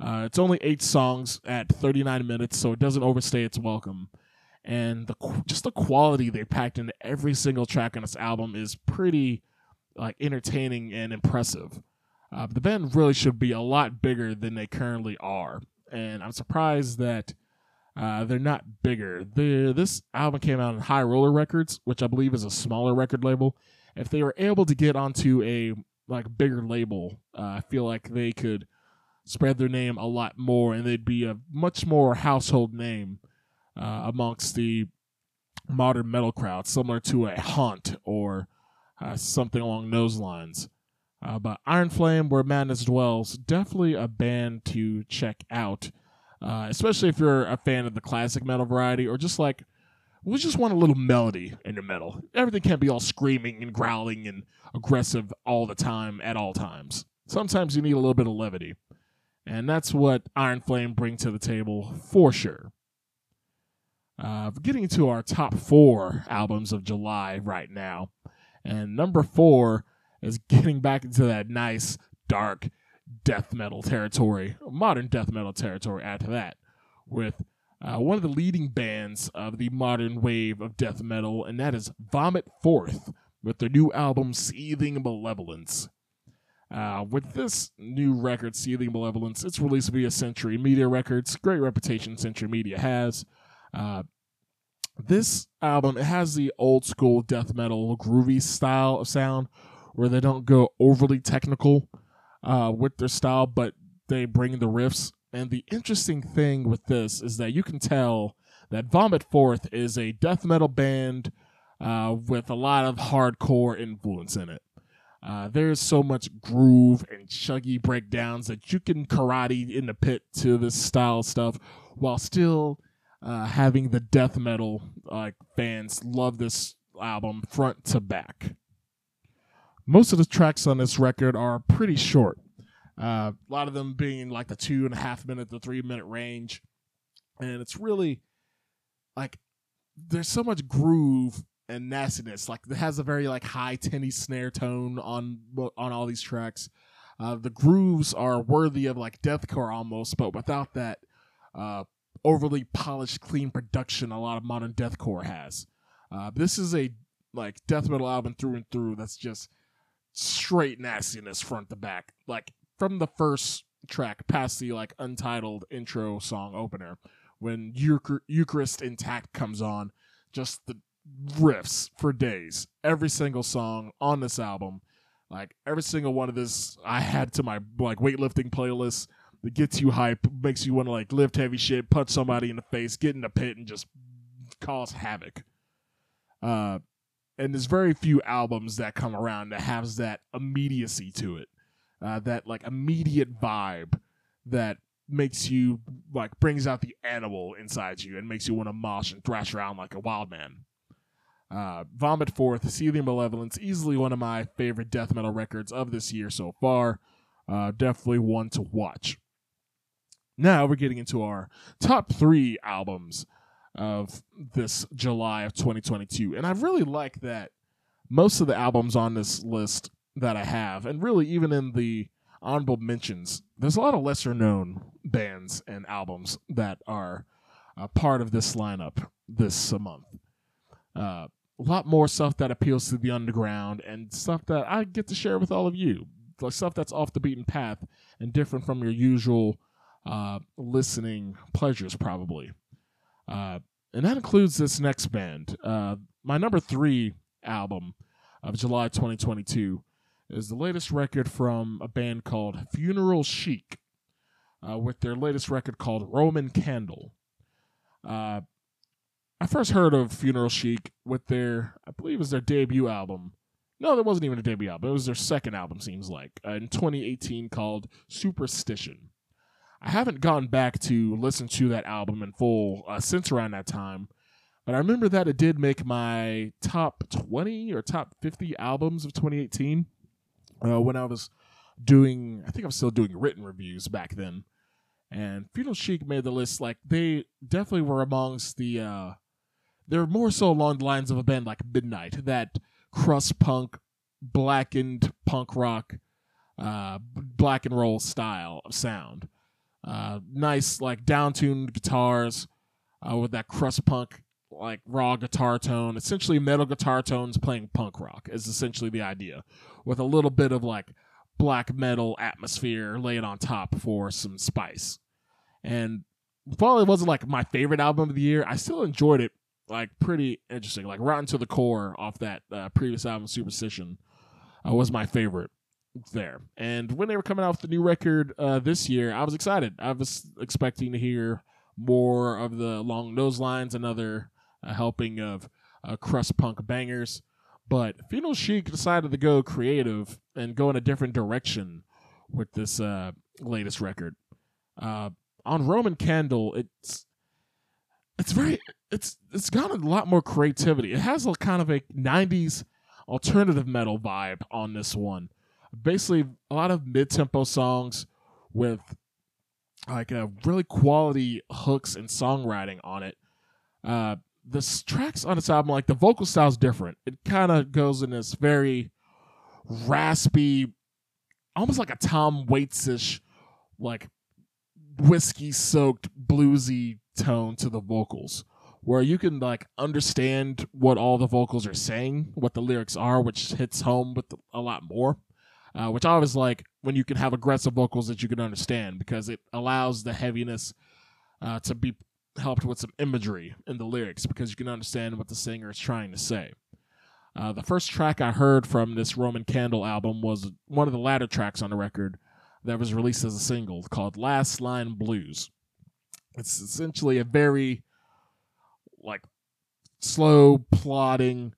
Uh, it's only eight songs at 39 minutes, so it doesn't overstay its welcome. And the just the quality they packed into every single track on this album is pretty like entertaining and impressive. Uh, the band really should be a lot bigger than they currently are, and I'm surprised that uh, they're not bigger. The this album came out on High Roller Records, which I believe is a smaller record label. If they were able to get onto a like bigger label, uh, I feel like they could spread their name a lot more, and they'd be a much more household name uh, amongst the modern metal crowd, similar to a Haunt or uh, something along those lines. Uh, but Ironflame, Where Madness Dwells, definitely a band to check out, uh, especially if you're a fan of the classic metal variety or just like we just want a little melody in your metal. Everything can't be all screaming and growling and aggressive all the time at all times. Sometimes you need a little bit of levity. And that's what Ironflame bring to the table for sure. Uh, getting to our top four albums of July right now. And number four is getting back into that nice, dark death metal territory, modern death metal territory, add to that, with uh, one of the leading bands of the modern wave of death metal, and that is Vomit Forth with their new album Seething Malevolence. Uh, with this new record, Seething Malevolence, it's released via Century Media Records. Great reputation Century Media has. Uh, this album it has the old school death metal groovy style of sound, where they don't go overly technical uh, with their style, but they bring the riffs. And the interesting thing with this is that you can tell that Vomit Forth is a death metal band uh, with a lot of hardcore influence in it. Uh, there's so much groove and chuggy breakdowns that you can karate in the pit to this style stuff while still uh, having the death metal like fans love this album front to back. Most of the tracks on this record are pretty short. Uh, a lot of them being like the two and a half minute to three minute range, and it's really like there's so much groove and nastiness. Like it has a very like high tinny snare tone on on all these tracks. Uh, the grooves are worthy of like deathcore almost, but without that uh, overly polished, clean production a lot of modern deathcore has. Uh, this is a like death metal album through and through. That's just straight nastiness front to back. Like from the first track past the like untitled intro song opener, when Euchar- Eucharist Intact comes on, just the riffs for days. Every single song on this album, like every single one of this, I had to my like weightlifting playlist that gets you hype, makes you want to like lift heavy shit, punch somebody in the face, get in the pit, and just cause havoc. Uh, and there's very few albums that come around that has that immediacy to it, uh, that like immediate vibe that makes you like brings out the animal inside you and makes you want to mosh and thrash around like a wild man. Uh, Vomit Forth, Seething Malevolence, easily one of my favorite death metal records of this year so far. Uh, definitely one to watch. Now we're getting into our top three albums of this July of 2022. And I really like that most of the albums on this list that I have, and really even in the honorable mentions, there's a lot of lesser known bands and albums that are uh, part of this lineup this month. Uh, a lot more stuff that appeals to the underground and stuff that I get to share with all of you. Like stuff that's off the beaten path and different from your usual uh, listening pleasures, probably. Uh, and that includes this next band. Uh, my number three album of July 2022 is the latest record from a band called Funeral Chic, uh, with their latest record called Roman Candle. Uh, I first heard of Funeral Chic with their, I believe it was their debut album. No, that wasn't even a debut album. It was their second album, seems like, uh, in 2018 called Superstition. I haven't gone back to listen to that album in full uh, since around that time, but I remember that it did make my top 20 or top 50 albums of 2018 uh, when I was doing, I think I'm still doing written reviews back then. And Funeral Chic made the list. Like, they definitely were amongst the, uh, they're more so along the lines of a band like Midnight, that crust punk, blackened punk rock, uh, black and roll style of sound. Uh, nice like downtuned guitars uh, with that crust punk like raw guitar tone. Essentially, metal guitar tones playing punk rock is essentially the idea, with a little bit of like black metal atmosphere laid on top for some spice. And while it wasn't like my favorite album of the year, I still enjoyed it like pretty interesting. Like Rotten to the Core off that uh, previous album, Superstition, uh, was my favorite there. And when they were coming out with the new record uh, this year, I was excited. I was expecting to hear more of the along those lines, another uh, helping of uh, crust punk bangers. But Funeral Chic decided to go creative and go in a different direction with this uh, latest record. Uh, on Roman Candle, it's it's very it's it's got a lot more creativity. It has a kind of a '90s alternative metal vibe on this one basically a lot of mid-tempo songs with like a really quality hooks and songwriting on it. Uh, the tracks on this album, like the vocal style is different. It kind of goes in this very raspy, almost like a Tom Waits ish, like whiskey soaked bluesy tone to the vocals, where you can like understand what all the vocals are saying, what the lyrics are, which hits home with a lot more uh, which I always like when you can have aggressive vocals that you can understand because it allows the heaviness uh, to be helped with some imagery in the lyrics because you can understand what the singer is trying to say. Uh, the first track I heard from this Roman Candle album was one of the latter tracks on the record that was released as a single called Last Line Blues. It's essentially a very like slow plodding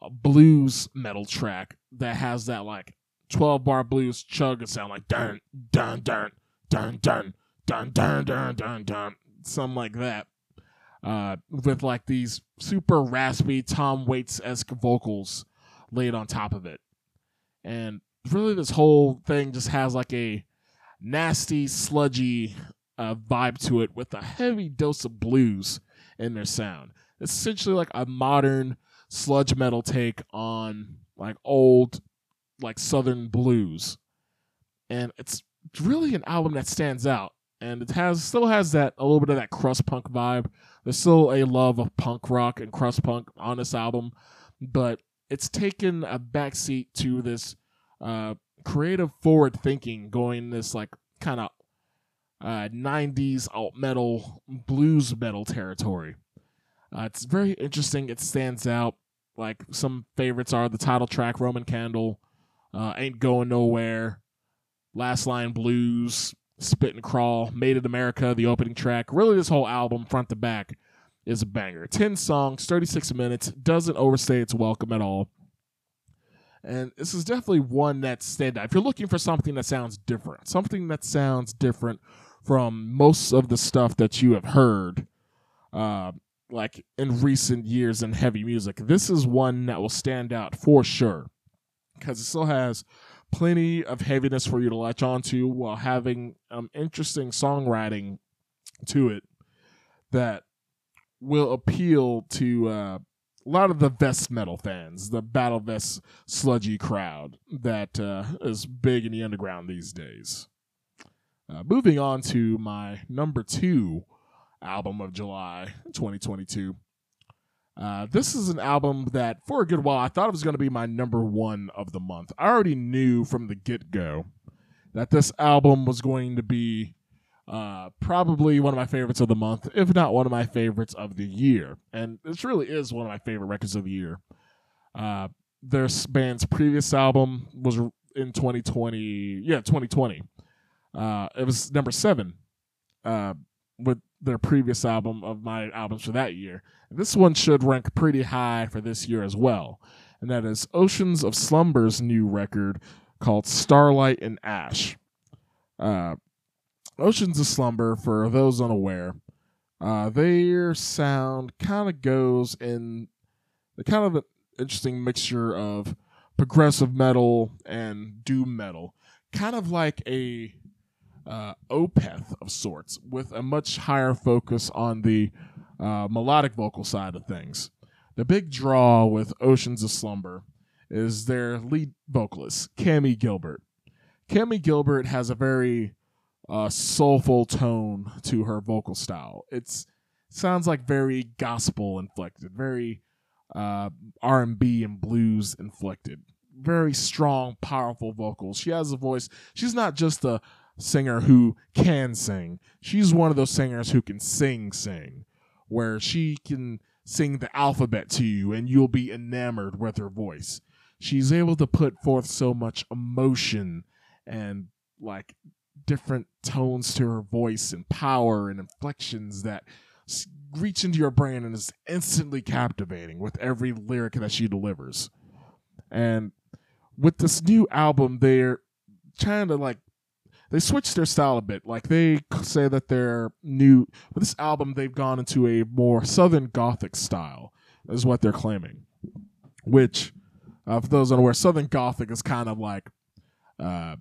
uh, blues metal track that has that like 12 bar blues chug sound like dun dun dun dun dun dun dun dun dun dun something like that. uh, with like these super raspy Tom Waits esque vocals laid on top of it. And really, this whole thing just has like a nasty, sludgy uh, vibe to it with a heavy dose of blues in their sound. It's essentially like a modern sludge metal take on like old, like southern blues. And it's really an album that stands out. And it has still has that a little bit of that crust punk vibe. There's still a love of punk rock and crust punk on this album, but it's taken a backseat to this uh, creative forward thinking, going this like kind of uh, 90s alt metal, blues metal territory. Uh, it's very interesting. It stands out. Like some favorites are the title track, Roman Candle, uh, Ain't Going Nowhere, Last Line Blues, Spit and Crawl, Made in America, the opening track. Really, this whole album, front to back, is a banger. 10 songs, 36 minutes, doesn't overstay its welcome at all. And this is definitely one that stand out. If you're looking for something that sounds different, something that sounds different from most of the stuff that you have heard, uh, like in recent years in heavy music, this is one that will stand out for sure because it still has plenty of heaviness for you to latch onto while having um, interesting songwriting to it that will appeal to uh, a lot of the vest metal fans, the battle vest sludgy crowd that uh, is big in the underground these days. Uh, moving on to my number two album of July 2022. Uh, this is an album that, for a good while, I thought it was going to be my number one of the month. I already knew from the get go that this album was going to be uh, probably one of my favorites of the month, if not one of my favorites of the year. And this really is one of my favorite records of the year. Uh, their band's previous album was in 2020. Yeah, 2020. Uh, it was number seven uh, with their previous album of my albums for that year. This one should rank pretty high for this year as well. And that is Oceans of Slumber's new record called Starlight and Ash. Uh, Oceans of Slumber, for those unaware, uh, their sound kind of goes in the kind of an interesting mixture of progressive metal and doom metal, kind of like a uh, Opeth of sorts, with a much higher focus on the uh, melodic vocal side of things. The big draw with Oceans of Slumber is their lead vocalist, Cammie Gilbert. Cammie Gilbert has a very uh, soulful tone to her vocal style. It's sounds like very gospel inflected, very uh, R and B and blues inflected. Very strong, powerful vocals. She has a voice. She's not just a singer who can sing. She's one of those singers who can sing, sing, where she can sing the alphabet to you and you'll be enamored with her voice. She's able to put forth so much emotion and like different tones to her voice and power and inflections that reach into your brain and is instantly captivating with every lyric that she delivers. And with this new album, they're trying to like they switched their style a bit. Like they say that they're new with this album, they've gone into a more southern gothic style, is what they're claiming. Which, uh, for those unaware, southern gothic is kind of like uh,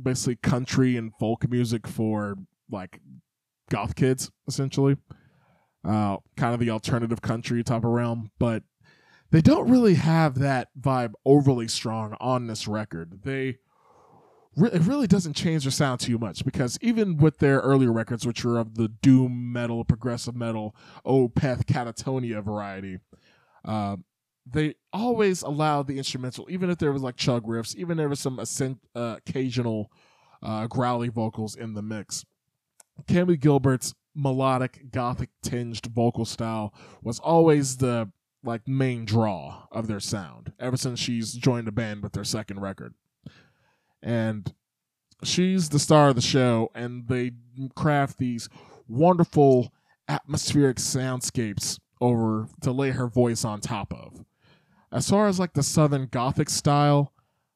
basically country and folk music for like goth kids, essentially. Uh, kind of the alternative country type of realm, but they don't really have that vibe overly strong on this record. They it really doesn't change their sound too much because even with their earlier records, which are of the doom metal, progressive metal, Opeth, Katatonia variety, uh, they always allowed the instrumental, even if there was like chug riffs, even if there was some uh, occasional uh, growly vocals in the mix. Cammie Gilbert's melodic, gothic tinged vocal style was always the like main draw of their sound ever since she's joined the band with their second record. And she's the star of the show, and they craft these wonderful atmospheric soundscapes over to lay her voice on top of as far as like the southern gothic style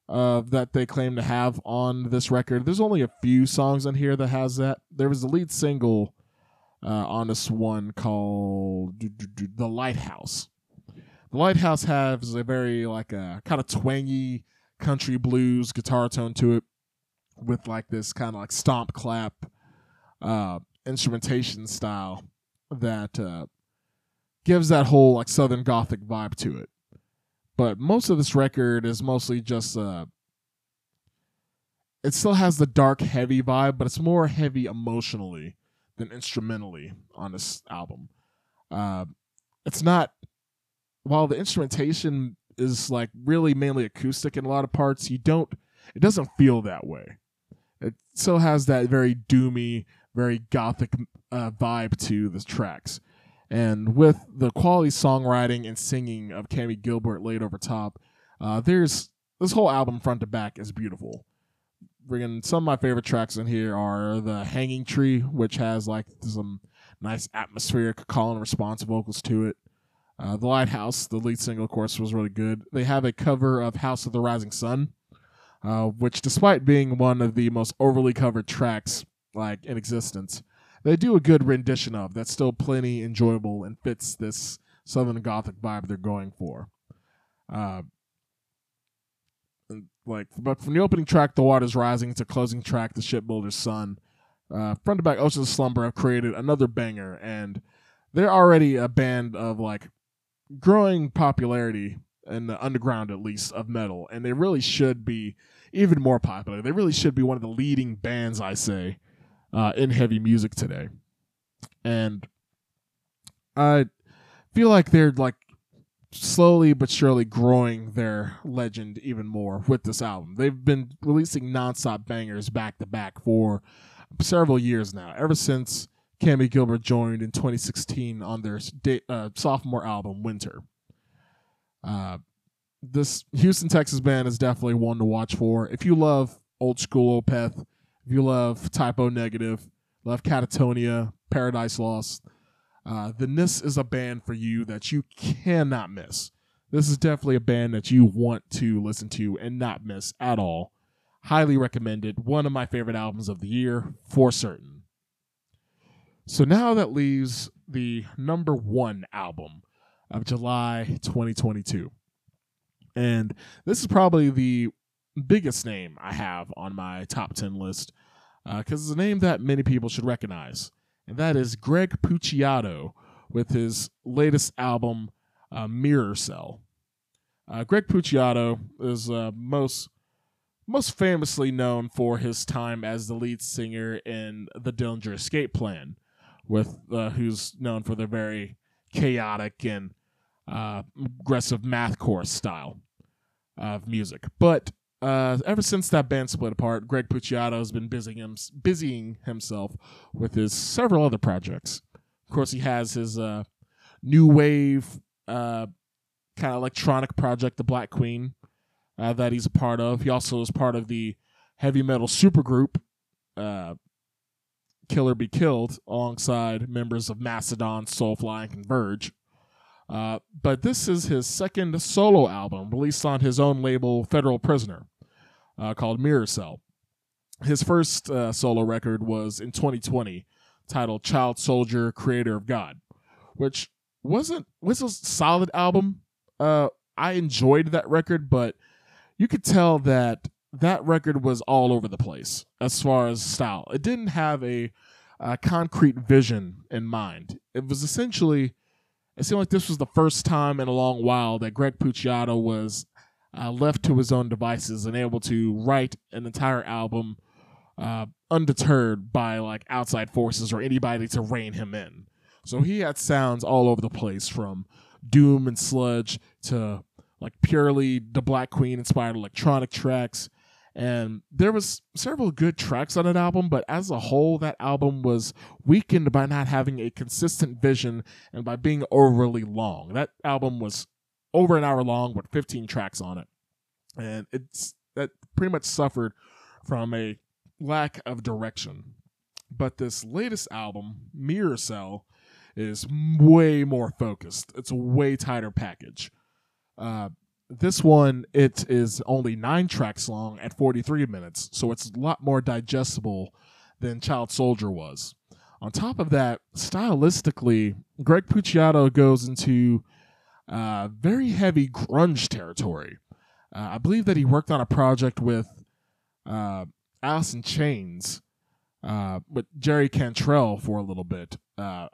uh, that they claim to have on this record, there's only a few songs on here that has that. There was the lead single uh, on this one called The Lighthouse. The Lighthouse has a very like a kind of twangy country blues guitar tone to it, with like this kind of like stomp clap uh, instrumentation style that uh, gives that whole like southern gothic vibe to it. But most of this record is mostly just uh, it still has the dark heavy vibe, but it's more heavy emotionally than instrumentally on this album. Uh, it's not while the instrumentation is like really mainly acoustic in a lot of parts, you don't it doesn't feel that way. It still has that very doomy, very gothic uh, vibe to the tracks. And with the quality songwriting and singing of Cammie Gilbert laid over top, uh, there's this whole album front to back is beautiful. Bringing some of my favorite tracks in here are the Hanging Tree, which has like some nice atmospheric call and response vocals to it. Uh, the Lighthouse, the lead single, of course, was really good. They have a cover of House of the Rising Sun, uh, which, despite being one of the most overly covered tracks like in existence, they do a good rendition of. That's still plenty enjoyable and fits this Southern Gothic vibe they're going for. Uh, like, but from the opening track, "The Water's Rising," to closing track, "The Shipbuilder's Son," uh, front to back, "Ocean's Slumber" have created another banger, and they're already a band of like growing popularity in the underground at least of metal and they really should be even more popular. They really should be one of the leading bands i say uh, in heavy music today. And i feel like they're like slowly but surely growing their legend even more with this album. They've been releasing nonstop bangers back to back for several years now ever since Cammie Gilbert joined in 2016 on their uh, sophomore album Winter. Uh, this Houston, Texas band is definitely one to watch for. If you love old school Opeth, if you love Type O Negative, love Katatonia, Paradise Lost, uh, then this is a band for you that you cannot miss. This is definitely a band that you want to listen to and not miss at all. Highly recommended. One of my favorite albums of the year for certain. So now that leaves the number one album of July 2022. And this is probably the biggest name I have on my top 10 list because uh, it's a name that many people should recognize. And that is Greg Puciato with his latest album, uh, Mirrorcell. Uh, Greg Puciato is uh, most most famously known for his time as the lead singer in the Dillinger Escape Plan, with uh, who's known for their very chaotic and uh, aggressive mathcore style of music. But uh, ever since that band split apart, Greg Puciato has been busying, him, busying himself with his several other projects. Of course, he has his uh, new wave uh, kind of electronic project, The Black Queen, uh, that he's a part of. He also is part of the heavy metal supergroup uh, Killer Be Killed alongside members of Mastodon, Soulfly, and Converge. Uh, but this is his second solo album released on his own label, Federal Prisoner, uh, called Mirrorcell. His first uh, solo record was in 2020, titled Child Soldier, Creator of God, which wasn't was a solid album. Uh, I enjoyed that record, but you could tell that that record was all over the place as far as style. It didn't have a, a concrete vision in mind. It was essentially, it seemed like this was the first time in a long while that Greg Puciato was uh, left to his own devices and able to write an entire album uh, undeterred by like outside forces or anybody to rein him in. So he had sounds all over the place from doom and sludge to like purely the Black Queen inspired electronic tracks and there was several good tracks on that album but as a whole that album was weakened by not having a consistent vision and by being overly long. That album was over an hour long with 15 tracks on it. And it's that pretty much suffered from a lack of direction. But this latest album mirrorcell is way more focused. It's a way tighter package. Uh, this one it is only nine tracks long at 43 minutes so it's a lot more digestible than child soldier was On top of that, stylistically, Greg Puciato goes into uh, very heavy grunge territory. Uh, I believe that he worked on a project with uh, Alice in Chains uh, with Jerry Cantrell for a little bit. Uh,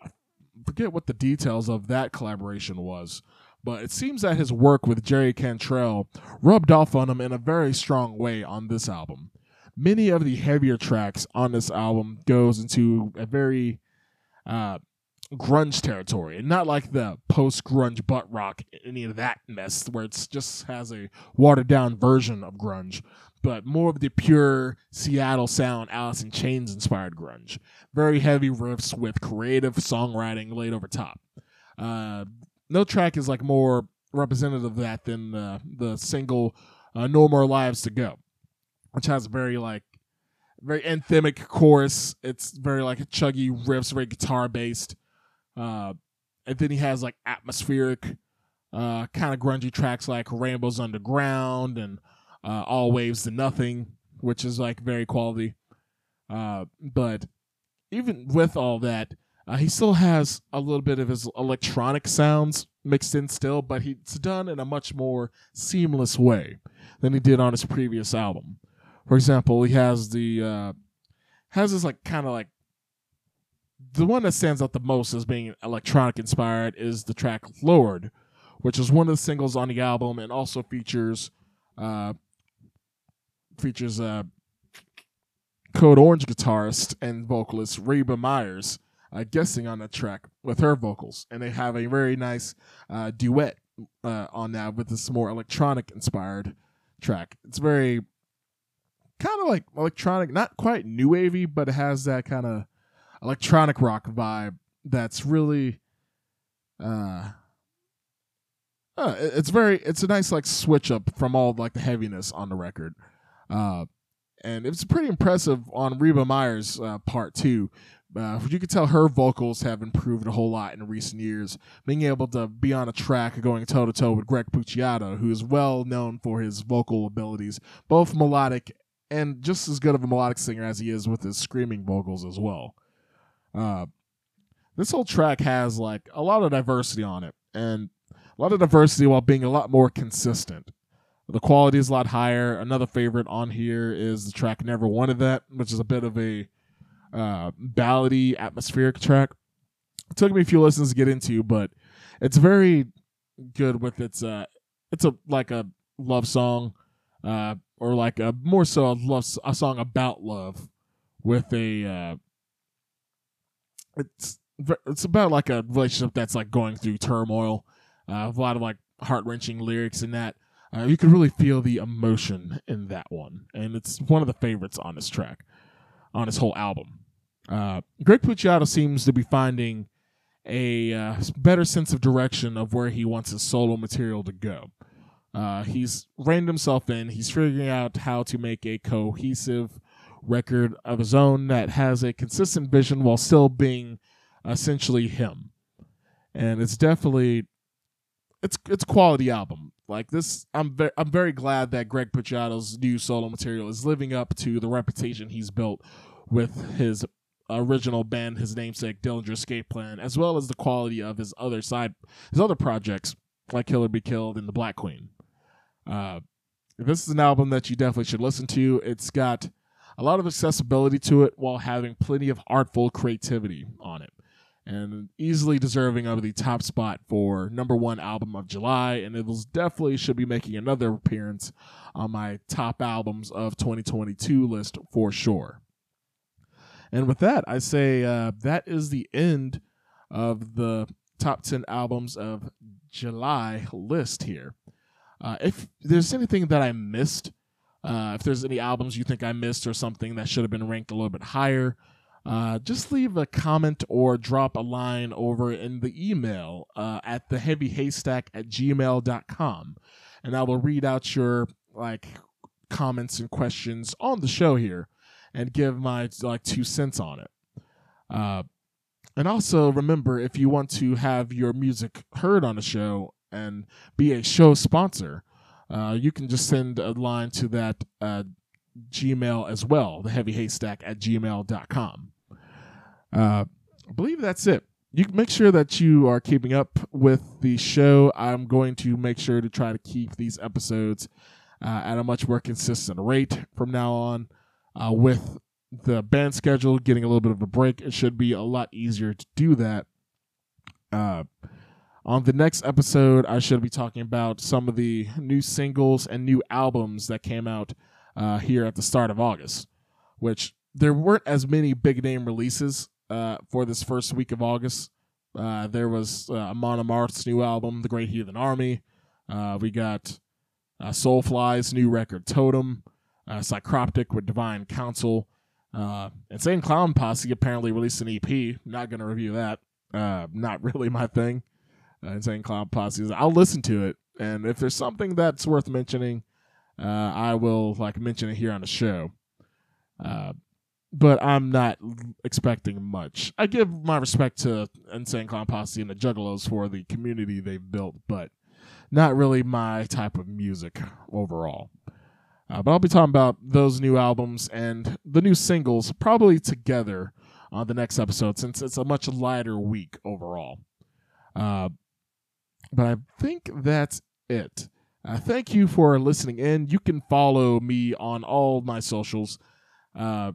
forget what the details of that collaboration was, but it seems that his work with Jerry Cantrell rubbed off on him in a very strong way on this album. Many of the heavier tracks on this album goes into a very uh, grunge territory, and not like the post grunge butt rock, any of that mess where it just has a watered down version of grunge, but more of the pure Seattle sound, Alice in Chains inspired grunge. Very heavy riffs with creative songwriting laid over top. Uh, no track is like more representative of that than uh, the single uh, "No More Lives to Go," which has very like very anthemic chorus. It's very like chuggy riffs, very guitar based. Uh, and then he has like atmospheric, uh, kind of grungy tracks like Rainbows Underground and uh, All Waves to Nothing, which is like very quality. Uh, but even with all that, uh, he still has a little bit of his electronic sounds mixed in still, but he's done in a much more seamless way than he did on his previous album. For example, he has the uh, has this like kind of like the one that stands out the most as being electronic inspired is the track Lord, which is one of the singles on the album and also features uh, features uh, Code Orange guitarist and vocalist Reba Meyers uh, guessing on the track with her vocals, and they have a very nice uh, duet uh, on that with this more electronic inspired track. It's very kind of like electronic, not quite new wavy, but it has that kind of electronic rock vibe that's really uh uh, it's very it's a nice like switch up from all like the heaviness on the record uh and it's pretty impressive on reba meyers uh, part too uh, you can tell her vocals have improved a whole lot in recent years being able to be on a track going toe to toe with greg puciato who is well known for his vocal abilities both melodic and just as good of a melodic singer as he is with his screaming vocals as well uh, this whole track has like a lot of diversity on it, and a lot of diversity while being a lot more consistent. The quality is a lot higher. Another favorite on here is the track "Never Wanted That," which is a bit of a uh, ballady, atmospheric track. It took me a few listens to get into, but it's very good with its. Uh, it's a like a love song, uh, or like a more so a love a song about love with a uh, it's it's about like a relationship that's like going through turmoil. Uh, a lot of like heart wrenching lyrics in that. Uh, you can really feel the emotion in that one, and it's one of the favorites on this track, on this whole album. Uh, Greg Puciato seems to be finding a uh, better sense of direction of where he wants his solo material to go. Uh, he's reined himself in. He's figuring out how to make a cohesive record of his own that has a consistent vision while still being essentially him. And it's definitely it's it's a quality album. Like this, I'm very I'm very glad that Greg Puciato's new solo material is living up to the reputation he's built with his original band, his namesake Dillinger Escape Plan, as well as the quality of his other side, his other projects like Killer Be Killed and The Black Queen. Uh, this is an album that you definitely should listen to. It's got a lot of accessibility to it while having plenty of artful creativity on it. And easily deserving of the top spot for number one album of July, and it was definitely should be making another appearance on my top albums of 2022 list for sure. And with that, I say uh, that is the end of the top 10 albums of July list here. Uh, if there's anything that I missed, uh, if there's any albums you think I missed or something that should have been ranked a little bit higher, uh, just leave a comment or drop a line over in the email uh, at theheavyhaystack at gmail.com. And I will read out your like comments and questions on the show here and give my like two cents on it. Uh, and also remember if you want to have your music heard on the show and be a show sponsor, uh, you can just send a line to that uh, Gmail as well, the heavy haystack at gmail.com. Uh, I believe that's it. You can make sure that you are keeping up with the show. I'm going to make sure to try to keep these episodes uh, at a much more consistent rate from now on. Uh, with the band schedule getting a little bit of a break, it should be a lot easier to do that. Uh, on the next episode, I should be talking about some of the new singles and new albums that came out uh, here at the start of August, which there weren't as many big name releases uh, for this first week of August. Uh, there was uh, Amon Amarth's new album, The Great Heathen Army. Uh, we got uh, Soulfly's new record, Totem. Uh, Psycroptic with Divine Council. Uh, Insane Clown Posse apparently released an EP. Not going to review that. Uh, not really my thing. Uh, Insane Clown Posse. I'll listen to it, and if there's something that's worth mentioning, uh, I will like mention it here on the show. Uh, but I'm not expecting much. I give my respect to Insane Clown Posse and the Juggalos for the community they've built, but not really my type of music overall. Uh, but I'll be talking about those new albums and the new singles probably together on the next episode since it's a much lighter week overall. Uh, but I think that's it. Uh, thank you for listening in. You can follow me on all my socials uh,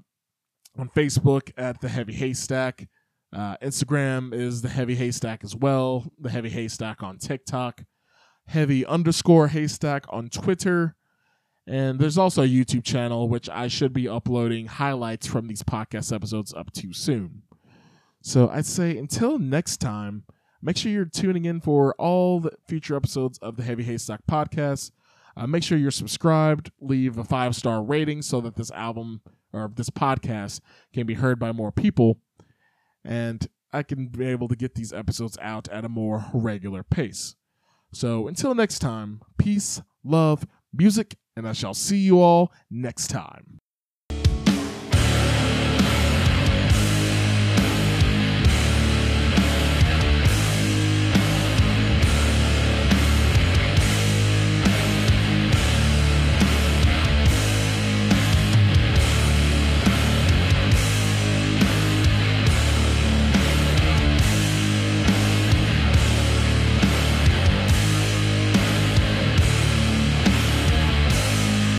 on Facebook at The Heavy Haystack. Uh, Instagram is The Heavy Haystack as well. The Heavy Haystack on TikTok. Heavy underscore Haystack on Twitter. And there's also a YouTube channel, which I should be uploading highlights from these podcast episodes up to soon. So I'd say until next time, make sure you're tuning in for all the future episodes of the Heavy Haystack podcast. Uh, make sure you're subscribed, leave a five star rating so that this album or this podcast can be heard by more people. And I can be able to get these episodes out at a more regular pace. So until next time, peace, love, music, and I shall see you all next time.